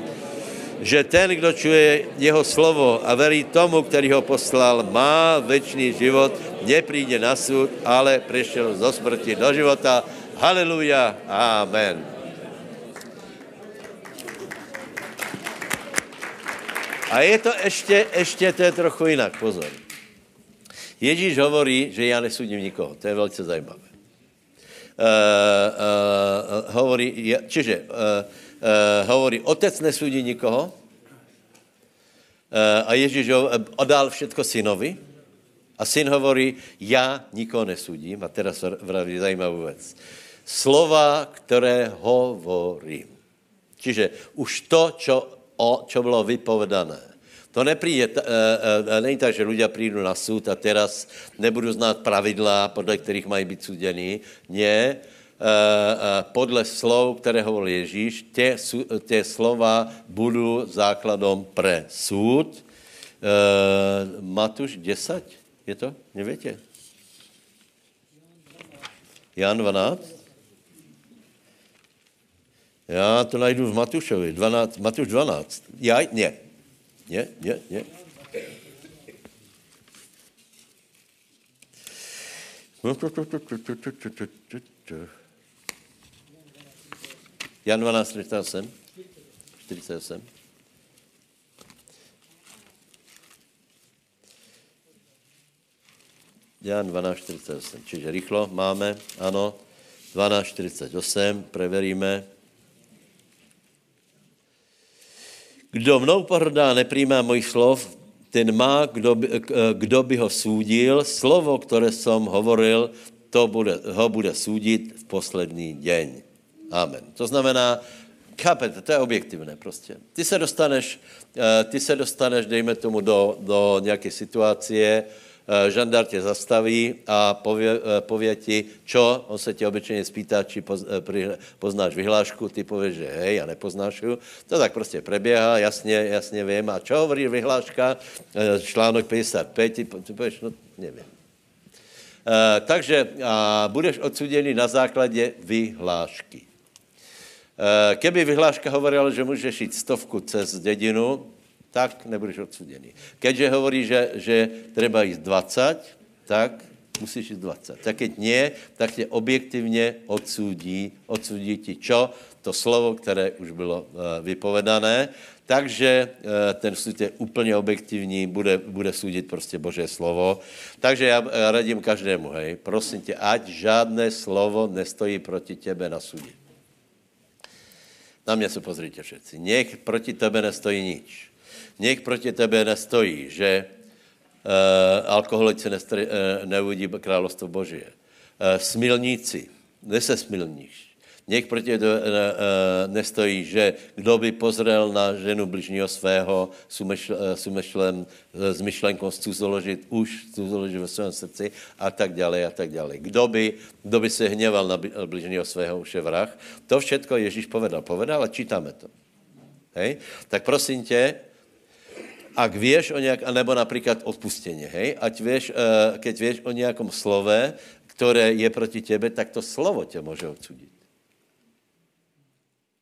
že ten, kdo čuje jeho slovo a verí tomu, který ho poslal, má večný život, nepríde na súd, ale prešel zo smrti do života. Haleluja. Amen. A je to ještě, ještě to je trochu jinak, pozor. Ježíš hovorí, že já nesudím nikoho. To je velice zajímavé. Uh, uh, hovorí, čiže uh, uh, hovorí, otec nesudí nikoho uh, a Ježíš ho odal všetko synovi a syn hovorí, já nikoho nesudím a teraz vraví zajímavou věc. Slova, které hovorím. Čiže už to, čo, o, čo bylo vypovedané. To nepríde, uh, uh, není tak, že ľudia prídu na súd a teraz nebudú znát pravidla, podle kterých mají být Eh, eh, podle slov, které hovoril Ježíš, tě, tě slova budou základom pre. Eh, Matuš 10, je to? Nevíte? Jan 12? Já to najdu v Matušovi, 12, Matuš 12. Já, ne, ne, ne, ne. Jan 12, 48. 48. Jan 12, 48. Čiže rychlo máme, ano. 12, 48, preveríme. Kdo mnou pohrdá, nepřijímá mojich slov, ten má, kdo by, kdo by ho soudil. Slovo, které jsem hovoril, to bude, ho bude soudit v poslední den. Amen. To znamená, chápete, to je objektivné prostě. Ty se dostaneš, eh, ty se dostaneš, dejme tomu, do, do nějaké situace, eh, žandar tě zastaví a pově, eh, pově ti, čo, on se tě obyčejně spýtá, či poznáš vyhlášku, ty pověš, že hej, já nepoznáš ju. To tak prostě preběhá, jasně, jasně vím. A čo hovorí vyhláška, článok 55, ty, ty pověš, no nevím. Uh, takže uh, budeš odsuděný na základě vyhlášky. Eh, keby vyhláška hovorila, že můžeš jít stovku cez dědinu, tak nebudeš odsuděný. Keďže hovorí, že, že treba jít 20, tak musíš jít 20. Tak keď nie, tak tě objektivně odsudí, odsudí ti čo? To slovo, které už bylo uh, vypovedané. Takže uh, ten soud je úplně objektivní, bude, bude soudit prostě Boží slovo. Takže já radím každému, hej, prosím tě, ať žádné slovo nestojí proti tebe na sudě. Na mě se pozrite všetci. Nech proti tebe nestojí nič. Nech proti tebe nestojí, že uh, alkoholici nestojí, uh, neuvidí královstvo Božie. Uh, smilníci, nesesmilníš. Nech proti to e, e, nestojí, že kdo by pozrel na ženu bližního svého s umyšlem, s myšlenkou cudzoložit, už cudzoložit ve svém srdci a tak dále a tak dále. Kdo by, kdo by se hněval na bližního svého, už je vrah. To všetko Ježíš povedal. Povedal a čítáme to. Hej? Tak prosím tě, ak vieš o nějak, nebo například odpustení, hej, ať vieš, uh, keď vieš o nějakom slove, které je proti tebe, tak to slovo tě může odsudit.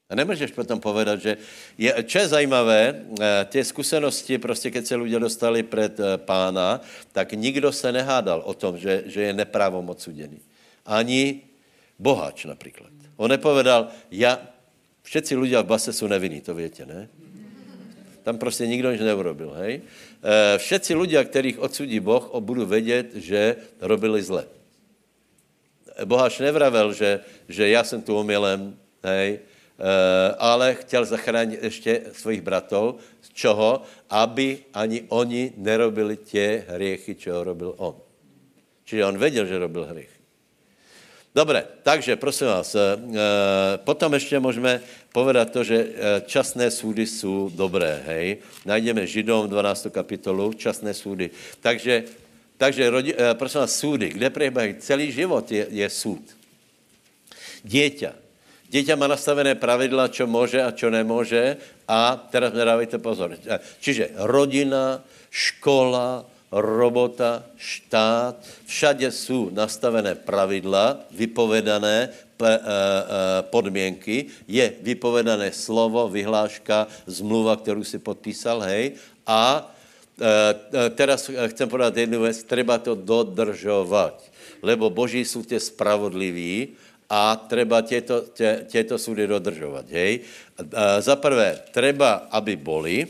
A nemůžeš potom povedat, že je, čo je zajímavé, eh, ty zkušenosti, prostě keď se lidé dostali před eh, pána, tak nikdo se nehádal o tom, že, že je neprávom odsudený. Ani bohač například. On nepovedal, já, všetci lidé v base jsou nevinní, to víte, ne? Tam prostě nikdo nic neurobil, hej? Eh, všetci lidé, kterých odsudí Boh, budou vědět, že robili zle. Boháč nevravel, že, že já jsem tu omylem, hej, Eh, ale chtěl zachránit ještě svých bratov. Z čoho? Aby ani oni nerobili tě hriechy, čeho robil on. Čiže on věděl, že robil hřích. Dobre, takže prosím vás, potom ještě můžeme povedat to, že časné súdy jsou dobré, hej. Najdeme Židom 12. kapitolu, časné súdy. Takže, takže rodi, e, prosím vás, súdy, kde preběhají celý život je, je súd. Dieťa, Dieťa má nastavené pravidla, čo může a čo nemůže a teraz nedávajte pozor. Čiže rodina, škola, robota, štát, všade jsou nastavené pravidla, vypovedané podmínky, je vypovedané slovo, vyhláška, zmluva, kterou si podpísal, hej, a e, teraz chcem podat jednu věc, treba to dodržovat, lebo Boží jsou tě spravodliví a treba těto, tě, těto súdy dodržovat. Hej? Za prvé, treba, aby boli,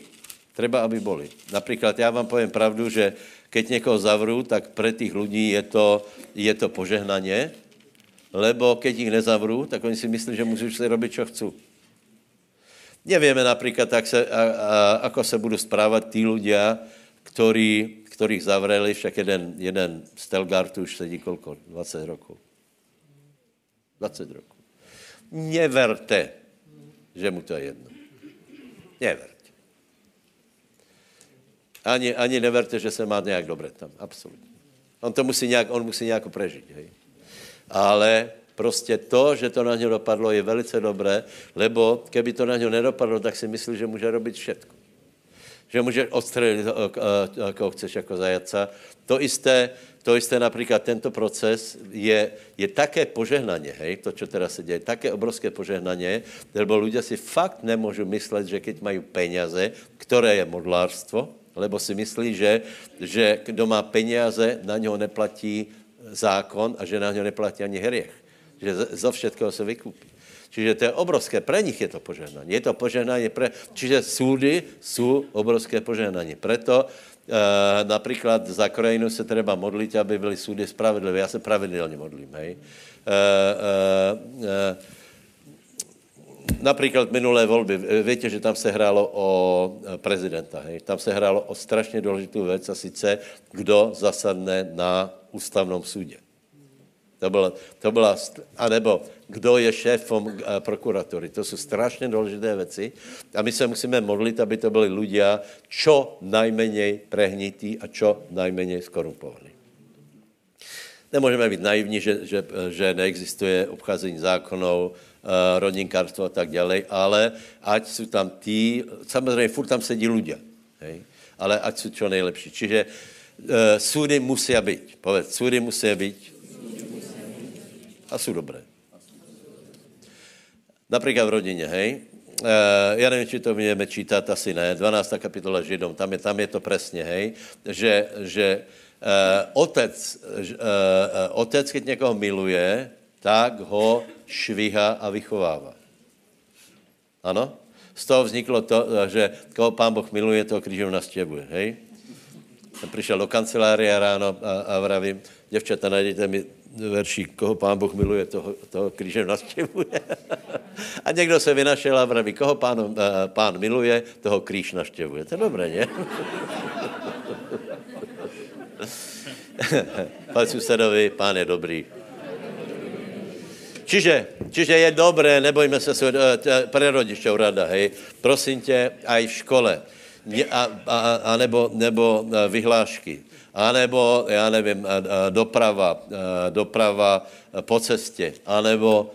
treba, aby boli. Například já vám povím pravdu, že keď někoho zavřu, tak pre těch lidí je to, je to požehnaně, lebo keď jich nezavřu, tak oni si myslí, že musí si robit, čo chcou. Nevieme například, jak se, a, a, ako se budou správat tí ľudia, ktorí, ktorých zavreli, však jeden, jeden Stelgartu už sedí kolko? 20 rokov. 20 roků. Neverte, že mu to je jedno. Neverte. Ani, ani neverte, že se má nějak dobře tam. Absolutně. On to musí nějak, on musí nějak prežít. Hej. Ale prostě to, že to na něj dopadlo, je velice dobré, lebo keby to na něj nedopadlo, tak si myslí, že může robit všetko. Že může odstřelit, koho chceš jako zajaca. To isté, to jisté například tento proces je, je také požehnaně, hej, to, co teda se děje, také obrovské požehnaně, lebo lidé si fakt nemůžu myslet, že keď mají peněze, které je modlárstvo, lebo si myslí, že, že kdo má peněze, na něho neplatí zákon a že na něho neplatí ani hriech. Že za všetkého se vykupí. Čiže to je obrovské, pre nich je to požehnání. Je to požehnání pre... Čiže súdy jsou obrovské požehnání. Preto E, například za krajinu se treba modlit, aby byly soudy spravedlivé. Já se pravidelně modlím, hej. E, e, například minulé volby, víte, že tam se hrálo o prezidenta, hej. Tam se hrálo o strašně důležitou věc a sice, kdo zasadne na ústavnom soudě. To byla, to byla, anebo kdo je šéfom eh, prokuratury. To jsou strašně důležité věci. A my se musíme modlit, aby to byli ľudia čo najmenej prehnití a čo najmenej skorumpovaní. Nemůžeme být naivní, že, že, že neexistuje obcházení zákonů, eh, rodinkárstvo a tak dále, ale ať jsou tam tí, samozřejmě furt tam sedí ľudia, hej? ale ať jsou čo nejlepší. Čiže uh, súdy musí být, povedz, súdy musí být a jsou dobré. Například v rodině, hej. E, já nevím, či to můžeme čítat, asi ne. 12. kapitola Židom, tam je, tam je to přesně, hej, že, že e, otec, e, otec, když někoho miluje, tak ho šviha a vychovává. Ano? Z toho vzniklo to, že koho pán Boh miluje, toho křížem nastěvuje, hej? Jsem přišel do kancelárie ráno a, a vravím, děvčata, najdete mi verší, koho pán Boh miluje, toho, toho křížem naštěvuje. A někdo se vynašel a vraví, koho pán, uh, pán miluje, toho kříž naštěvuje. To je dobré, ne? Pán susedovi, pán je dobrý. Čiže, čiže je dobré, nebojme se svoj, eh, pre rodičov rada, hej. Prosím tě, aj v škole, a, a, a nebo, nebo eh, vyhlášky, a nebo, já nevím, eh, doprava, doprava po cestě, anebo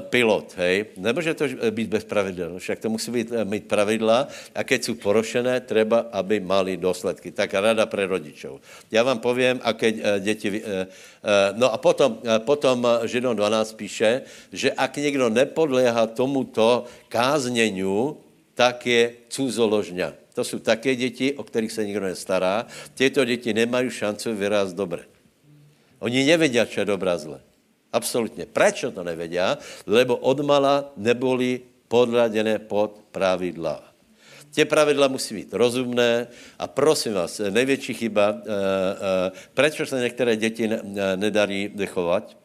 pilot, hej. Nemůže to být bez pravidel, však to musí být, mít pravidla a keď jsou porošené, treba, aby mali důsledky. Tak rada pre rodičov. Já vám povím, a keď děti... No a potom, potom Židom 12 píše, že ak někdo nepodléhá tomuto káznění, tak je cůzoložňa. To jsou také děti, o kterých se nikdo nestará. Těto děti nemají šancu vyrázt dobře. Oni nevědí, co je dobrá zle. Absolutně. Proč to nevědí? Lebo odmala neboli podladěné pod pravidla. Tě pravidla musí být rozumné a prosím vás, největší chyba, e, e, proč se některé děti ne, nedarí vychovat?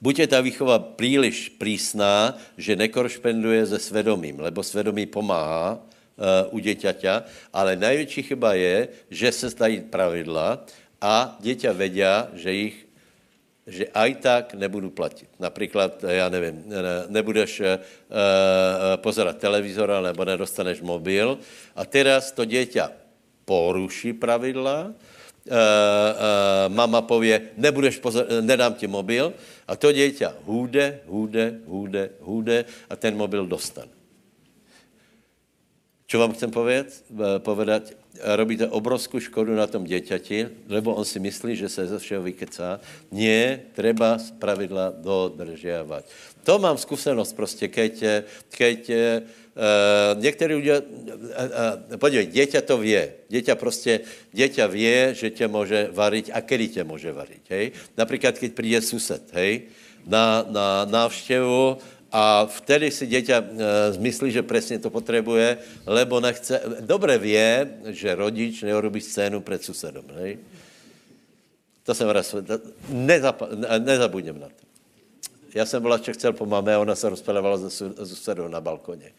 Buď je ta výchova příliš prísná, že nekoršpenduje se svědomím, lebo svědomí pomáhá e, u děťaťa, ale největší chyba je, že se stají pravidla a děťa vedia, že jich že aj tak nebudu platit. Například, já nevím, nebudeš uh, pozerat televizor, nebo nedostaneš mobil. A teraz to dieťa poruší pravidla, uh, uh, mama pově, nebudeš pozor, nedám ti mobil a to dieťa hůde, hůde, hůde, hůde a ten mobil dostane. Čo vám chcem povedať? povedať? robíte obrovskou škodu na tom děťati, lebo on si myslí, že se ze všeho vykecá. Nie, treba pravidla dodržiavať. To mám zkušenost prostě, keď, keď Uh, některý lidé, uh, uh, podívej, děťa to vě. Děťa prostě, děťa vě, že tě může varit a kdy tě může varit, hej. Například, keď přijde sused, hej, na, na návštěvu a vtedy si děťa e, zmyslí, že přesně to potřebuje, lebo nechce... Dobře vě, že rodič neurobí scénu před susedom. Hej? To jsem raz... Nezap, nezabudněm na to. Já jsem byla, chcel po mame, ona se rozpadavala se susedou na balkoně.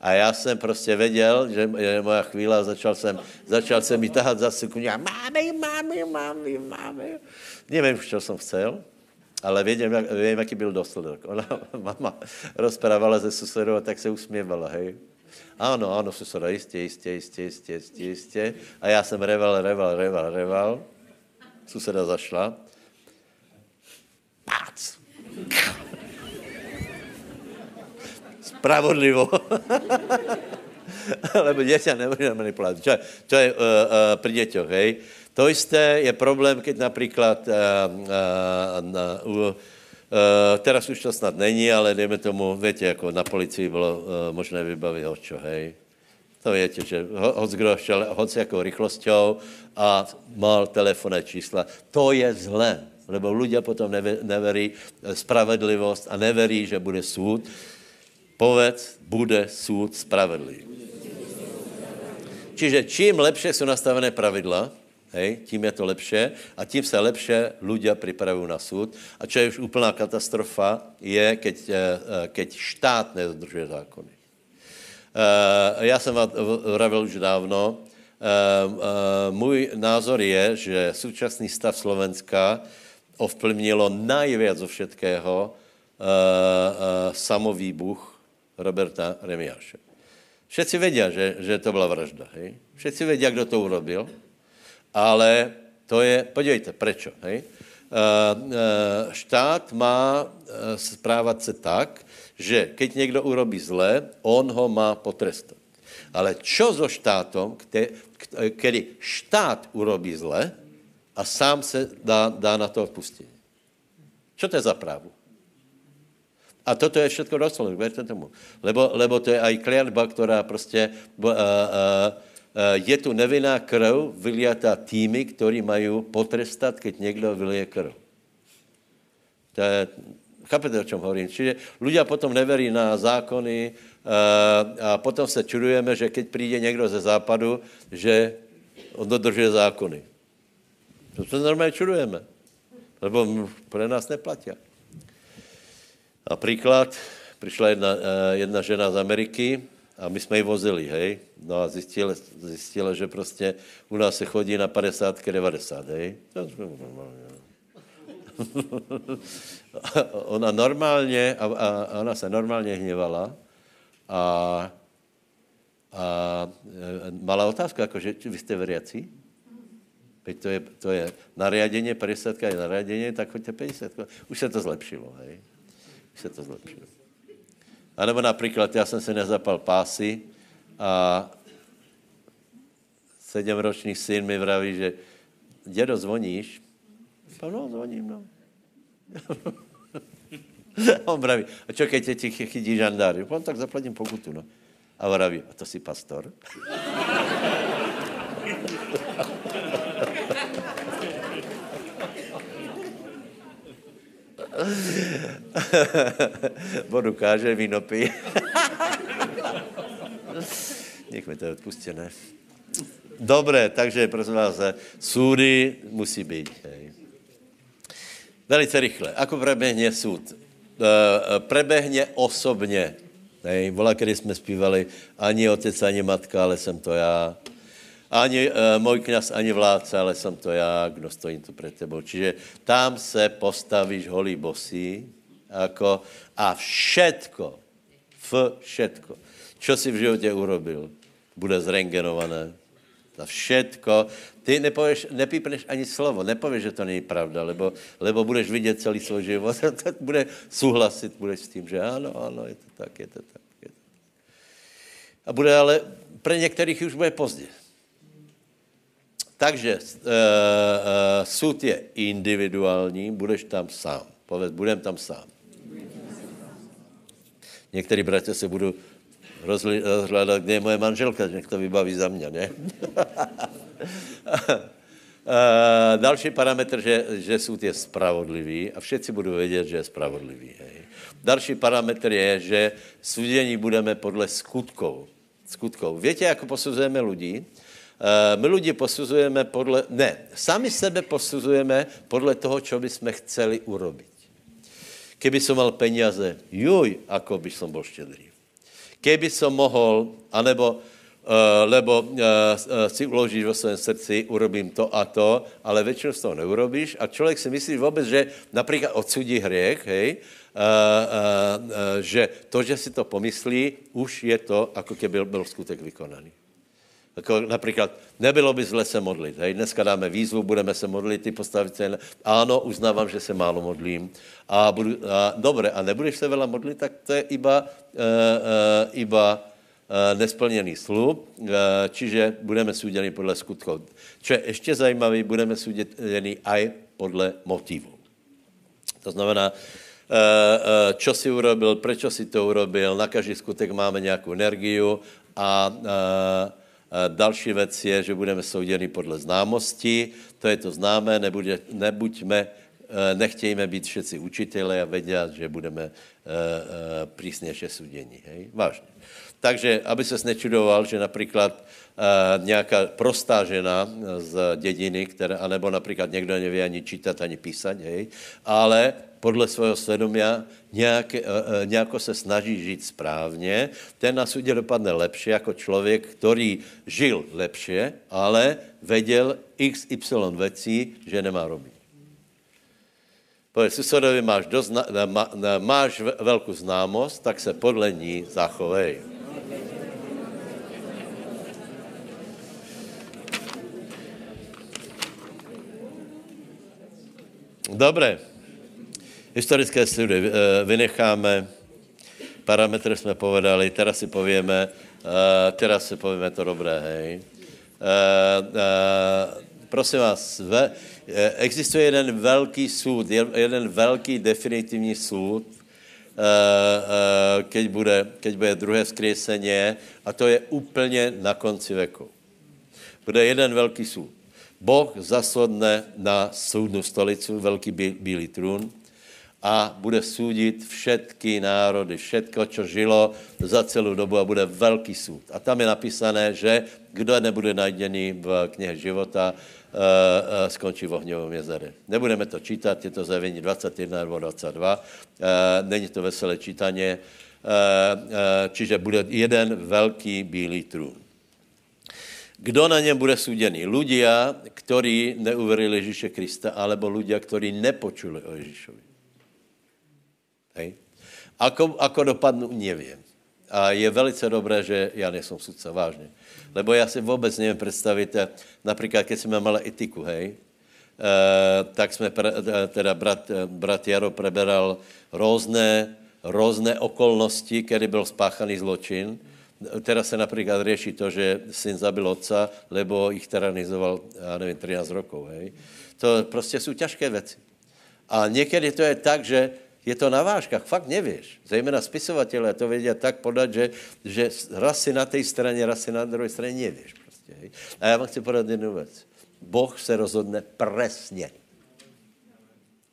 A já jsem prostě věděl, že je moja chvíle začal jsem, začal jsem mi tahat za sukni a máme, máme, máme, máme. Nevím, co jsem chcel, ale vědím, jak, vím, jaký byl dosledek. Ona, mama, rozprávala se susedou a tak se usměvala, hej. Ano, ano, suseda, jistě, jistě, jistě, jistě, jistě, jistě. A já jsem reval, reval, reval, reval. Suseda zašla. Pác. Spravodlivo. Lebo nebudeme manipulovat. Čo, čo je uh, uh, pri děťoch, hej? To jisté je problém, keď například, uh, uh, uh, uh, teraz už to snad není, ale dejme tomu, víte, jako na policii bylo uh, možné vybavit hočo, hej. To víte, že hoc kdo šel, hoc jako rychlosťou a mal telefonné čísla. To je zlé, lebo ľudia potom neverí spravedlivost a neverí, že bude súd. Povedz, bude súd spravedlivý. Čiže čím lepšie jsou nastavené pravidla, Hej, tím je to lepší a tím se lepší ľudia připravují na súd. A čo je už úplná katastrofa, je, keď, eh, eh, keď štát nedodržuje zákony. Eh, já jsem vám vravil už dávno, můj názor je, že současný stav Slovenska ovplyvnilo najviac zo všetkého samovýbuch Roberta Remiáše. Všetci vědí, že, že to byla vražda. Hej? Všetci vědí, kdo to urobil ale to je, podívejte, prečo, hej? Eh, eh, štát má eh, správat se tak, že keď někdo urobí zle, on ho má potrestat. Ale čo so štátom, který štát urobí zle a sám se dá, dá na to odpustení? Čo to je za právu? A toto je všetko doslovné, věřte tomu. Lebo, lebo to je aj kliatba, která prostě uh, uh, je tu nevinná krv vyliatá tými, ktorí mají potrestat, keď někdo vylije krv. To je, chápete, o čem hovorím? Čiže ľudia potom neverí na zákony eh, a potom se čudujeme, že keď přijde někdo ze západu, že on dodržuje zákony. To se normálně čudujeme, lebo pro nás neplatí. A příklad, přišla jedna, eh, jedna žena z Ameriky, a my jsme ji vozili, hej. No a zjistili, zjistili, že prostě u nás se chodí na 50 90, hej. ona normálně, a, a, ona se normálně hněvala a, a e, malá otázka, jako, že vy jste veriaci? Teď to je, to je nariadenie, 50 je nariadenie, tak choďte 50. Už se to zlepšilo, hej. Už se to zlepšilo. A nebo například, já jsem se nezapal pásy a sedmročný syn mi vraví, že dědo, zvoníš? No, zvoním, no. on vraví, a čo, keď ti chytí žandár? On tak zaplatím pokutu, no. A vraví, a to si pastor? Vodu káže, víno pí. Nech mi to je odpustené. Dobré, takže prosím vás, súdy musí být. Hej. Velice rychle. Ako prebehne súd? E, prebehne osobně. Hej. Vola, kdy jsme zpívali, ani otec, ani matka, ale jsem to já. Ani e, můj kněz, ani vládce, ale jsem to já, kdo stojím tu před tebou. Čiže tam se postavíš holý bosí jako, a všetko, všetko, čo si v životě urobil, bude zrengenované. Za všetko. Ty nepověš, nepípneš ani slovo, nepověš, že to není pravda, lebo, lebo budeš vidět celý svůj život a tak bude souhlasit, budeš s tím, že ano, ano, je to tak, je to tak. Je to tak. A bude ale, pro některých už bude pozdě. Takže uh, uh, soud je individuální, budeš tam sám. Povedz, budem tam sám. Některý bratě se budou rozhledat, kde je moje manželka, že to vybaví za mě, ne? Další parametr, že, že soud je spravodlivý a všetci budou vědět, že je spravodlivý. Hej. Další parametr je, že sudění budeme podle skutkov. skutkov. Víte, jak posuzujeme lidi? My lidi posuzujeme podle, ne, sami sebe posuzujeme podle toho, co bychom chceli urobiť. Keby som mal peniaze, juj, ako by som bol štědrý. Keby som mohl, anebo uh, lebo uh, si uložíš vo svém srdci, urobím to a to, ale většinou z toho neurobíš a člověk si myslí vůbec, že například odsudí hriech, hej, uh, uh, uh, že to, že si to pomyslí, už je to, jako keby byl skutek vykonaný. Jako například, nebylo by zle se modlit. Hej? Dneska dáme výzvu, budeme se modlit, ty postavit se. Ano, uznávám, že se málo modlím. A, budu, a dobré, a nebudeš se vela modlit, tak to je iba, uh, uh, iba uh, nesplněný slub, uh, čiže budeme souděni podle skutkov. Čo je ještě zajímavé, budeme souděni aj podle motivu. To znamená, čo si urobil, proč si to urobil, na každý skutek máme nějakou energiu a Další věc je, že budeme souděni podle známosti, to je to známé, nebude, nebuďme, eh, nechtějme být všetci učitele a vědět, že budeme eh, eh, přísnější soudění. Hej? Vážně. Takže, aby se nečudoval, že například nějaká prostá žena z dědiny, která, anebo například někdo neví ani čítat, ani písat, hej, ale podle svého svědomia nějak, eh, eh, nějako se snaží žít správně, ten na sudě dopadne lepší jako člověk, který žil lepše, ale věděl x, y věcí, že nemá robit. Povedz susedovi, máš, má, máš velkou známost, tak se podle ní zachovej. Dobré. Historické study eh, vynecháme, parametry jsme povedali, teraz si povíme, eh, teraz si povíme to dobré, hej. Eh, prosím vás, existuje jeden velký soud, jeden velký definitivní soud, keď bude, keď bude druhé vzkříseně, a to je úplně na konci věku. Bude jeden velký soud. Boh zasodne na soudnou stolicu, velký bílý trůn, a bude soudit všetky národy, všetko, co žilo za celou dobu a bude velký soud. A tam je napísané, že kdo nebude najděný v knihe života, uh, uh, skončí v ohňovém jezere. Nebudeme to čítat, je to zjevení 21 nebo 22, uh, není to veselé čítaně, čiže bude jeden velký bílý trůn. Kdo na něm bude súděný? Ľudia, ktorí neuverili Ježíše Krista, alebo ľudia, ktorí nepočuli o Ježíšovi. Hej. Ako, ako dopadnu, nevím. A je velice dobré, že já nejsem sudca, vážně. Lebo já si vůbec nevím představit, eh, například, když jsme mali etiku, hej, Uh, tak jsme, pre, eh, teda brat, brat Jaro preberal různé, různé okolnosti, kdy byl spáchaný zločin. Teraz se například řeší to, že syn zabil otca, lebo ich teranizoval, já nevím, 13 rokov, hej. To prostě jsou těžké věci. A někdy to je tak, že je to na vážkách, fakt nevíš. Zejména spisovatelé to vědí tak podat, že, že raz si na té straně, raz si na druhé straně nevíš. Prostě, hej. A já vám chci podat jednu věc. Boh se rozhodne presně.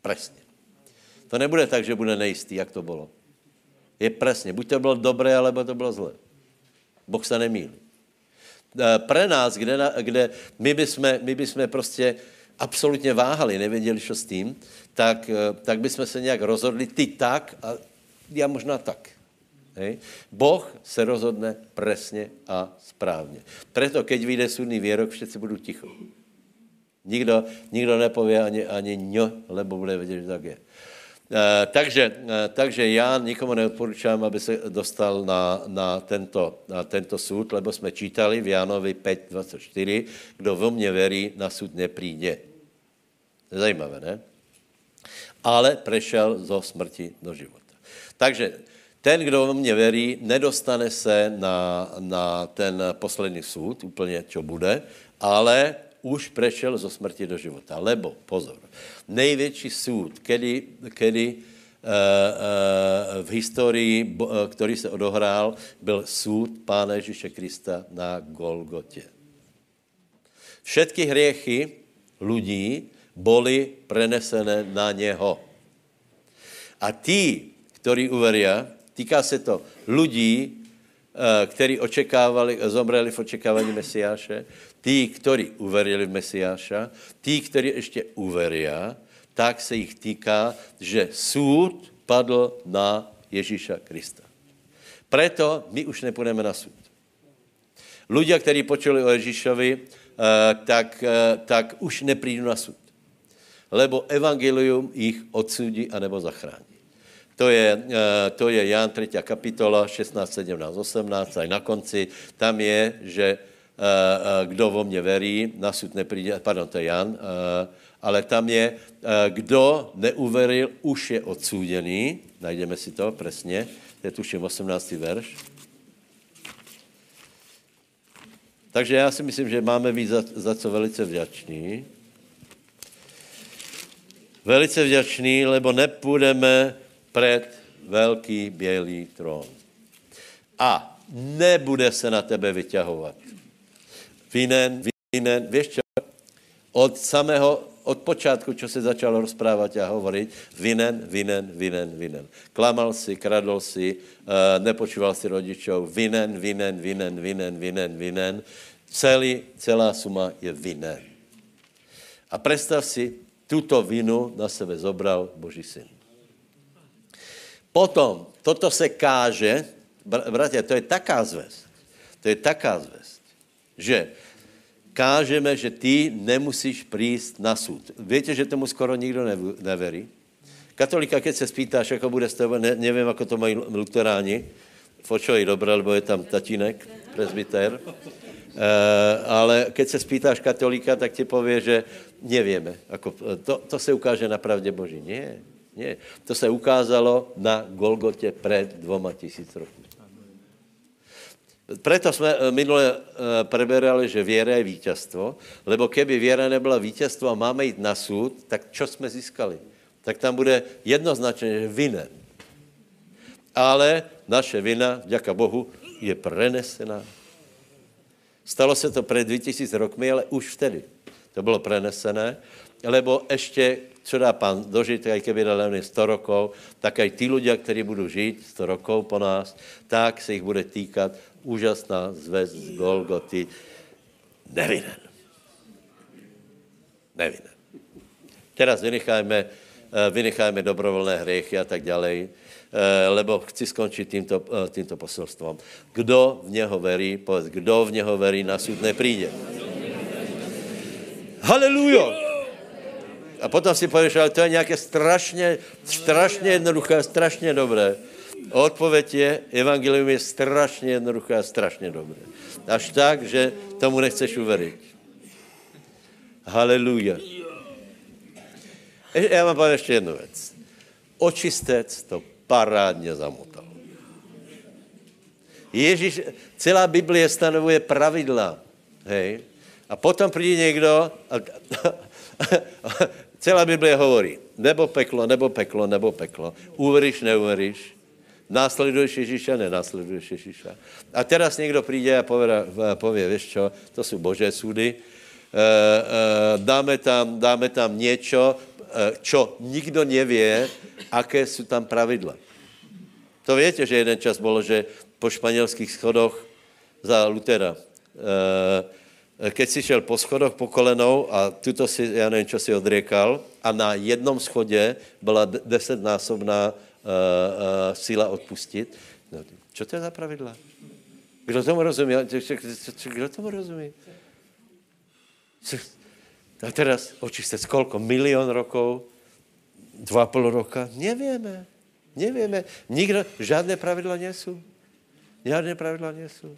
Presně. To nebude tak, že bude nejistý, jak to bylo. Je presně. Buď to bylo dobré, alebo to bylo zlé. Boh se nemýlí. E, pre nás, kde, kde my, bychom, my bychom prostě absolutně váhali, nevěděli, co s tím, tak, e, tak bychom se nějak rozhodli, ty tak a já možná tak. Hej. Boh se rozhodne presně a správně. Preto, keď vyjde sudný výrok, všichni budou ticho. Nikdo, nikdo nepově ani, ani ňo, lebo bude vědět, že tak je. E, takže, e, takže já nikomu neodporučám, aby se dostal na, na, tento, na tento soud, lebo jsme čítali v Jánovi 5.24, kdo vo mně verí, na soud nepríde. Zajímavé, ne? Ale prešel zo smrti do života. Takže ten, kdo vo mně verí, nedostane se na, na ten poslední soud, úplně, čo bude, ale už prešel zo smrti do života. Lebo, pozor, největší soud, kedy, kedy uh, uh, v historii, uh, který se odohrál, byl soud Pána Ježíše Krista na Golgotě. Všetky hriechy lidí byly prenesené na něho. A tí, kteří uveria, týká se to lidí, kteří očekávali, zomreli v očekávání Mesiáše, Tí, ktorí uverili v Mesiáša, tí, ktorí ešte uveria, tak se jich týká, že súd padl na Ježíša Krista. Preto my už nepůjdeme na súd. Ľudia, kteří počuli o Ježíšovi, eh, tak, eh, tak už neprídu na súd. Lebo evangelium jich odsudí anebo zachrání. To je, eh, to je Jan 3. kapitola, 16, 17, 18, aj na konci. Tam je, že kdo vo mě verí, na sud nepríde, pardon, to je Jan, eh, ale tam je, kdo neuveril, už je odsúdený, najdeme si to presně, to je tuším 18. verš. Takže já si myslím, že máme být za, za co velice vděční. Velice vděční, lebo nepůjdeme před velký bělý trón. A nebude se na tebe vyťahovat vinen, vinen, víš čo? Od samého, od počátku, čo se začal rozprávat a hovorit, vinen, vinen, vinen, vinen. Klamal si, kradl si, uh, nepočúval si rodičov, vinen, vinen, vinen, vinen, vinen, vinen. Celý, celá suma je vinen. A představ si, tuto vinu na sebe zobral Boží syn. Potom, toto se káže, bratia, to je taká zvěst, to je taká zvěst, že kážeme, že ty nemusíš přijít na soud. Víte, že tomu skoro nikdo neverí? Katolika, keď se spýtáš, jako bude s tebou, ne, nevím, ako to mají luteráni, počuj dobré, lebo je tam tatínek, prezbyter, uh, ale keď se spýtáš katolika, tak ti pově, že nevíme. Ako, to, to se ukáže na pravdě Boží. Nie, nie. To se ukázalo na Golgotě před dvoma tisíc roků. Preto jsme eh, minule eh, preberali, že věra je vítězstvo, lebo keby věra nebyla vítězstvo a máme jít na soud, tak čo jsme získali? Tak tam bude jednoznačně, že vinen. Ale naše vina, děka Bohu, je prenesená. Stalo se to před 2000 rokmi, ale už vtedy to bylo prenesené, lebo ještě, co dá pán dožít, i keby dal 100 rokov, tak i ty lidé, kteří budou žít 100 rokov po nás, tak se jich bude týkat úžasná zvěst z Golgoty. Nevinen. Nevinen. Teraz vynechajme, vynecháme dobrovolné hriechy a tak dále, lebo chci skončit tímto, tímto poselstvom. Kdo v něho verí, povedz, kdo v něho verí, na súd nepríde. Haleluja! A potom si pověš, ale to je nějaké strašně, strašně jednoduché, strašně dobré. Odpověď je, evangelium je strašně jednoduché a strašně dobré. Až tak, že tomu nechceš uvěřit. Haleluja. Já vám povím ještě jednu věc. Očistec to parádně zamotal. Ježíš, celá Biblie stanovuje pravidla. Hej? A potom přijde někdo a, celá Biblie hovorí, nebo peklo, nebo peklo, nebo peklo. Uveríš, neuveríš. Následuješ Ježíša, nenásleduješ Ježíša. A teraz někdo přijde a pově, víš čo, to jsou božé súdy, e, e, dáme tam, dáme tam něco, e, čo nikdo nevě, aké jsou tam pravidla. To víte, že jeden čas bylo, že po španělských schodoch za Lutera, keď si šel po schodoch po kolenou a tuto si, já nevím, čo si odriekal, a na jednom schodě byla desetnásobná síla odpustit. No, čo to je za pravidla? Kdo tomu rozumí? Kdo tomu rozumí? A teraz očistec kolko? Milion rokov? Dva pol roka? Nevíme. Nevíme. Nikdo, žádné pravidla nejsou. Žádné pravidla nejsou.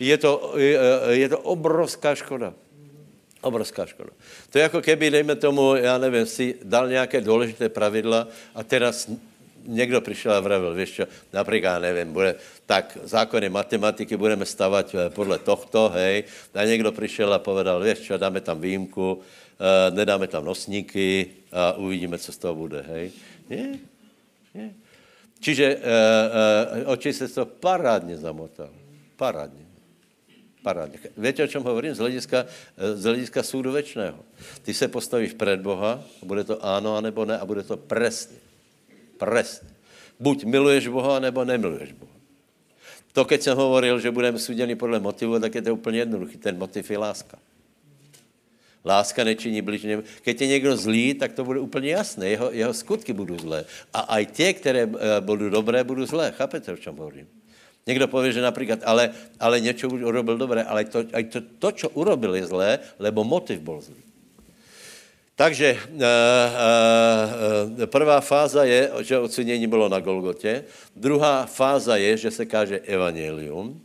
Je to, je, je to obrovská škoda. Obrovská škoda. To je jako keby, dejme tomu, já nevím, si dal nějaké důležité pravidla a teraz někdo přišel a vravil, víš čo, například, nevím, bude, tak zákony matematiky budeme stavat eh, podle tohto, hej, a někdo přišel a povedal, víš čo, dáme tam výjimku, uh, nedáme tam nosníky a uvidíme, co z toho bude, hej. Nie, nie. Čiže uh, uh, oči se to parádně zamotal. Parádně. Parádně. Víte, o čem hovorím? Z hlediska, z hlediska súdu večného. Ty se postavíš před Boha, bude to ano, anebo ne, a bude to presně. Presně. Buď miluješ Boha, nebo nemiluješ Boha. To, keď jsem hovoril, že budeme suděni podle motivu, tak je to úplně jednoduchý. Ten motiv je láska. Láska nečiní bližně. Keď je někdo zlý, tak to bude úplně jasné. Jeho, jeho skutky budou zlé. A aj tě, které eh, budou dobré, budou zlé. Chápete, o čem hovorím? Někdo pově, že například, ale, ale něco urobil dobré, ale to, to, to, co urobil, je zlé, lebo motiv byl zlý. Takže uh, uh, prvá fáza je, že ocenění bylo na Golgotě. Druhá fáza je, že se káže evangelium.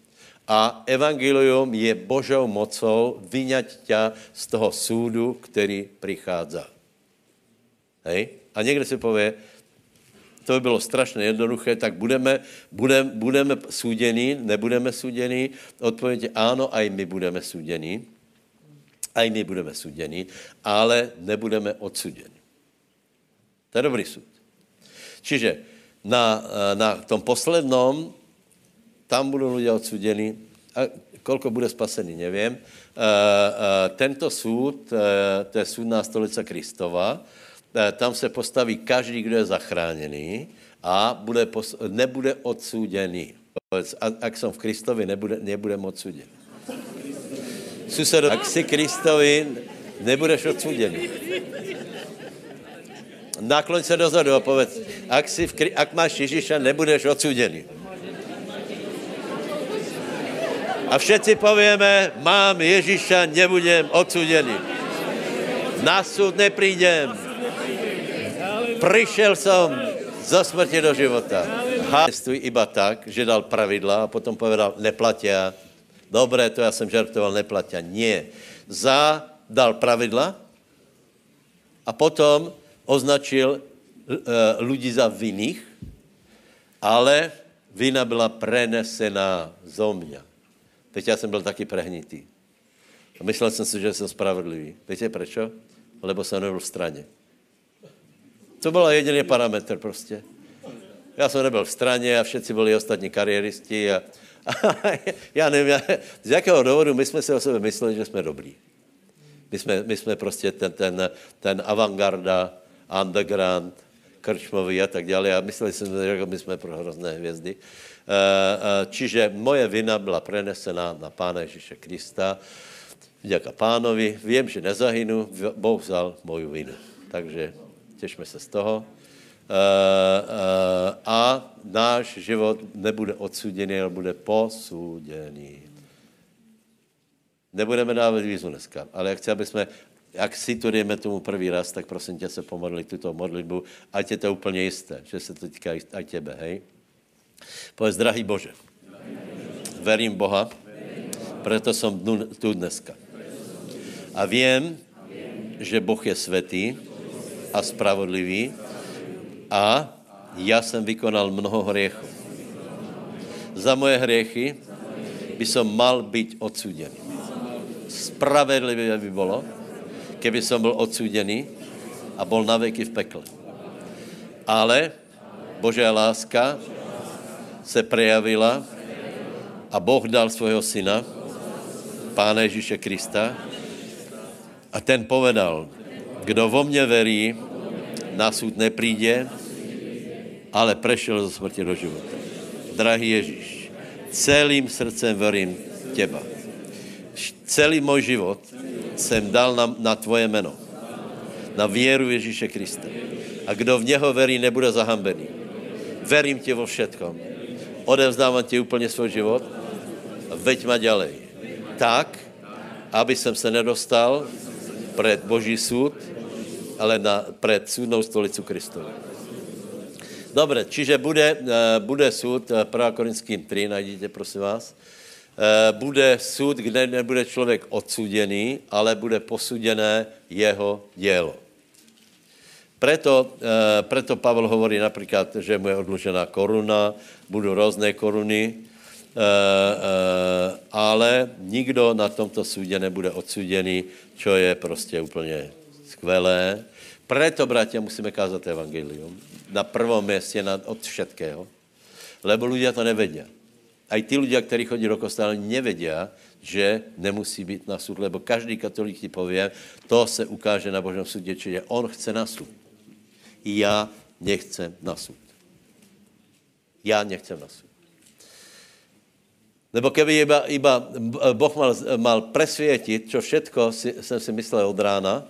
A evangelium je Božou mocou vyňať tě z toho súdu, který přichází. Hej? A někdo si pově, to by bylo strašně jednoduché, tak budeme, budeme, budeme súdění, nebudeme súdění. Odpověď je ano, a i my budeme súdění a my budeme suděni, ale nebudeme odsuděni. To je dobrý sud. Čiže na, na tom poslednom, tam budou lidé odsuděni, a kolko bude spasený, nevím. Tento soud, to je soudná stolice Kristova, tam se postaví každý, kdo je zachráněný a bude nebude odsouděný. Ak jsem v Kristovi, nebude, nebudem odsouděný. Susedo, ak si Kristovi, nebudeš odsuděný. Nakloň se dozadu a povedz, ak, si v, ak máš Ježíša, nebudeš odsuděný. A všetci povieme, mám Ježíša, nebudem odsuděný. Na súd neprídem. Přišel jsem za smrti do života. Hástuj iba tak, že dal pravidla a potom povedal, neplatia, Dobré, to já jsem žartoval, neplatě. Nie. Za dal pravidla a potom označil uh, lidi za vinných, ale vina byla prenesená zo mě. Teď já jsem byl taky prehnitý. A myslel jsem si, že jsem spravedlivý. Víte proč? Lebo jsem nebyl v straně. To byl jediný parametr prostě. Já jsem nebyl v straně a všichni byli ostatní kariéristi a, já nevím, já, z jakého důvodu my jsme si o sebe mysleli, že jsme dobrý. My jsme, my jsme prostě ten, ten, ten avantgarda, underground, krčmový a tak dále. A mysleli jsme, že my jsme pro hrozné hvězdy. Eh, eh, čiže moje vina byla prenesena na Pána Ježíše Krista. Děka pánovi. Vím, že nezahynu. Boh vzal moju vinu. Takže těšme se z toho. Uh, uh, a náš život nebude odsuděný, ale bude posúděný. Nebudeme dávat výzvu dneska, ale jak chci, aby jsme, jak si to dejme tomu první raz, tak prosím tě se pomodlit tuto modlitbu, ať je to úplně jisté, že se to týká i těbe, hej? Povedz, drahý Bože, verím Boha, proto jsem tu dneska. A vím, že Boh je světý a spravodlivý a já jsem vykonal mnoho hriechů. Za moje hriechy by som mal být odsuděný. Spravedlivé by bylo, keby som byl odsuděný a byl na veky v pekle. Ale Božá láska se prejavila a Boh dal svého syna, Pána Ježíše Krista, a ten povedal, kdo vo mně verí, na súd nepríde, ale prešel zo smrti do života. Drahý Ježíš, celým srdcem verím těba. Celý můj život jsem dal na, na tvoje jméno. Na věru Ježíše Krista. A kdo v něho verí, nebude zahambený. Verím tě vo všetkom. Odevzdávám ti úplně svůj život a veď ma ďalej. Tak, aby jsem se nedostal před Boží soud, ale na, před soudnou stolicu Kristovu. Dobře, čiže bude, eh, bude soud, 1. Eh, Korinským 3, najdíte, prosím vás, eh, bude soud, kde nebude člověk odsuděný, ale bude posuděné jeho dělo. Preto, preto Pavel hovorí například, že mu je odložená koruna, budou různé koruny, ale nikdo na tomto súdě nebude odsuděný, čo je prostě úplně skvelé. Preto, bratia, musíme kázat evangelium na prvom městě nad, od všetkého. Lebo ľudia to nevedia. A i ty ľudia, kteří chodí do kostela, nevedia, že nemusí být na súd, lebo každý katolík ti pově, to se ukáže na Božím súdě, čiže on chce na súd. Já nechcem na súd. Já nechcem na súd. Nebo keby iba, iba Boh mal, mal presvětit, čo všetko si, jsem si myslel od rána,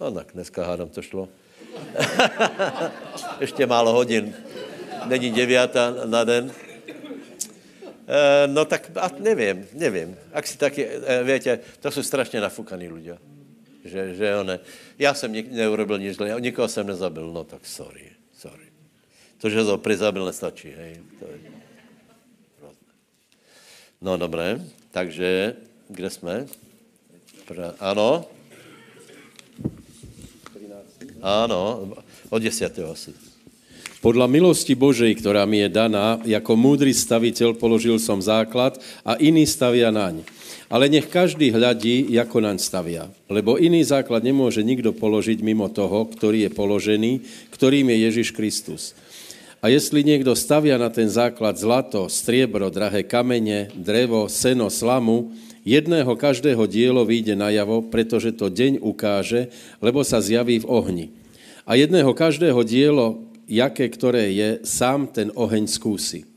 no tak dneska hádám to šlo, ještě málo hodin, není devěta na den, e, no tak a nevím, nevím. Ak si taky, větě, to jsou strašně nafukaný lidé. Že, že ne. Já jsem nik, neurobil nic nikoho jsem nezabil, no tak sorry, sorry. To, že to prizabil, nestačí, hej. To je... No dobré, takže kde jsme? Ano? Ano, od desiatého asi. Podľa milosti Božej, ktorá mi je daná, jako múdry staviteľ položil som základ a iný stavia naň. Ale nech každý hľadí, ako naň stavia. Lebo iný základ nemôže nikdo položiť mimo toho, ktorý je položený, ktorým je Ježiš Kristus. A jestli někdo stavia na ten základ zlato, striebro, drahé kamene, drevo, seno, slamu, jedného každého dielo vyjde najavo, pretože to deň ukáže, lebo sa zjaví v ohni. A jedného každého dielo, jaké ktoré je, sám ten oheň skúsi.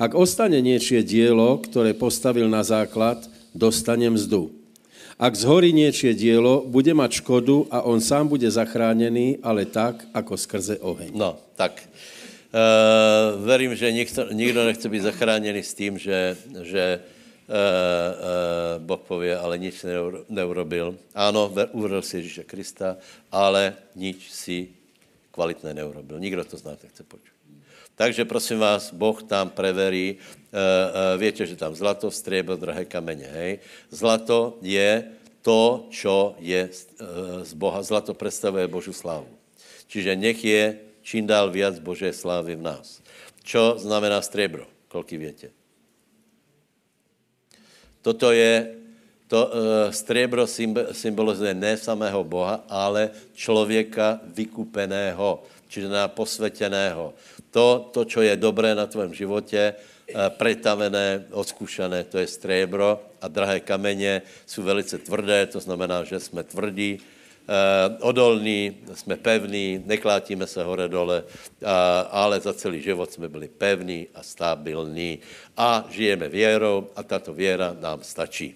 Ak ostane niečie dielo, ktoré postavil na základ, dostane mzdu. Ak zhorí niečie dielo, bude mať škodu a on sám bude zachránený, ale tak, ako skrze oheň. No, tak Uh, verím, že nikto, nikdo nechce být zachráněný s tím, že, že Boh pově, ale nič neurobil. Ano, uvedl si Ježíše Krista, ale nič si kvalitné neurobil. Nikdo to znáte, chce počuť. Takže prosím vás, Boh tam preverí, uh, víte, že tam zlato, striebro, drahé kameně, hej. Zlato je to, čo je z Boha. Zlato představuje Božu slávu. Čiže nech je čím dál viac Božé slávy v nás. Čo znamená striebro? Koľký viete? Toto je, to uh, striebro symbolizuje ne samého Boha, ale člověka vykupeného, čiže na posveteného. To, to, čo je dobré na tvém životě, uh, pretavené, odskušané, to je striebro a drahé kameně jsou velice tvrdé, to znamená, že jsme tvrdí, Eh, odolní, jsme pevní, neklátíme se hore dole, ale za celý život jsme byli pevní a stabilní a žijeme věrou a tato věra nám stačí.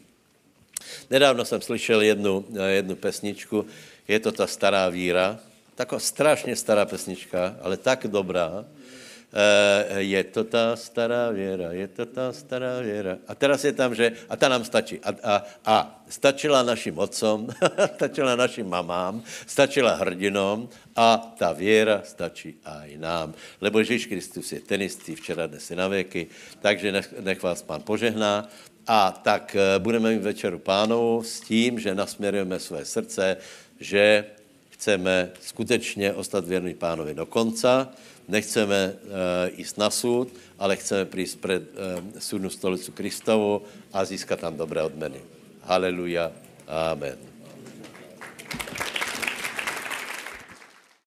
Nedávno jsem slyšel jednu, eh, jednu pesničku, je to ta stará víra, taková strašně stará pesnička, ale tak dobrá. Eh, je to ta stará věra, je to ta stará věra. A teraz je tam, že, a ta nám stačí. A, a, a stačila našim otcom, stačila našim mamám, stačila hrdinom a ta věra stačí aj nám. Lebo Ježíš Kristus je ten istý včera, dnes i na věky, takže nech, nech vás pán požehná. A tak eh, budeme mít večeru pánou s tím, že nasměrujeme své srdce, že chceme skutečně ostat věrný pánovi do konca, nechceme eh, uh, jít na soud, ale chceme přijít před uh, eh, soudnou stolicu Kristovu a získat tam dobré odmeny. Haleluja. Amen.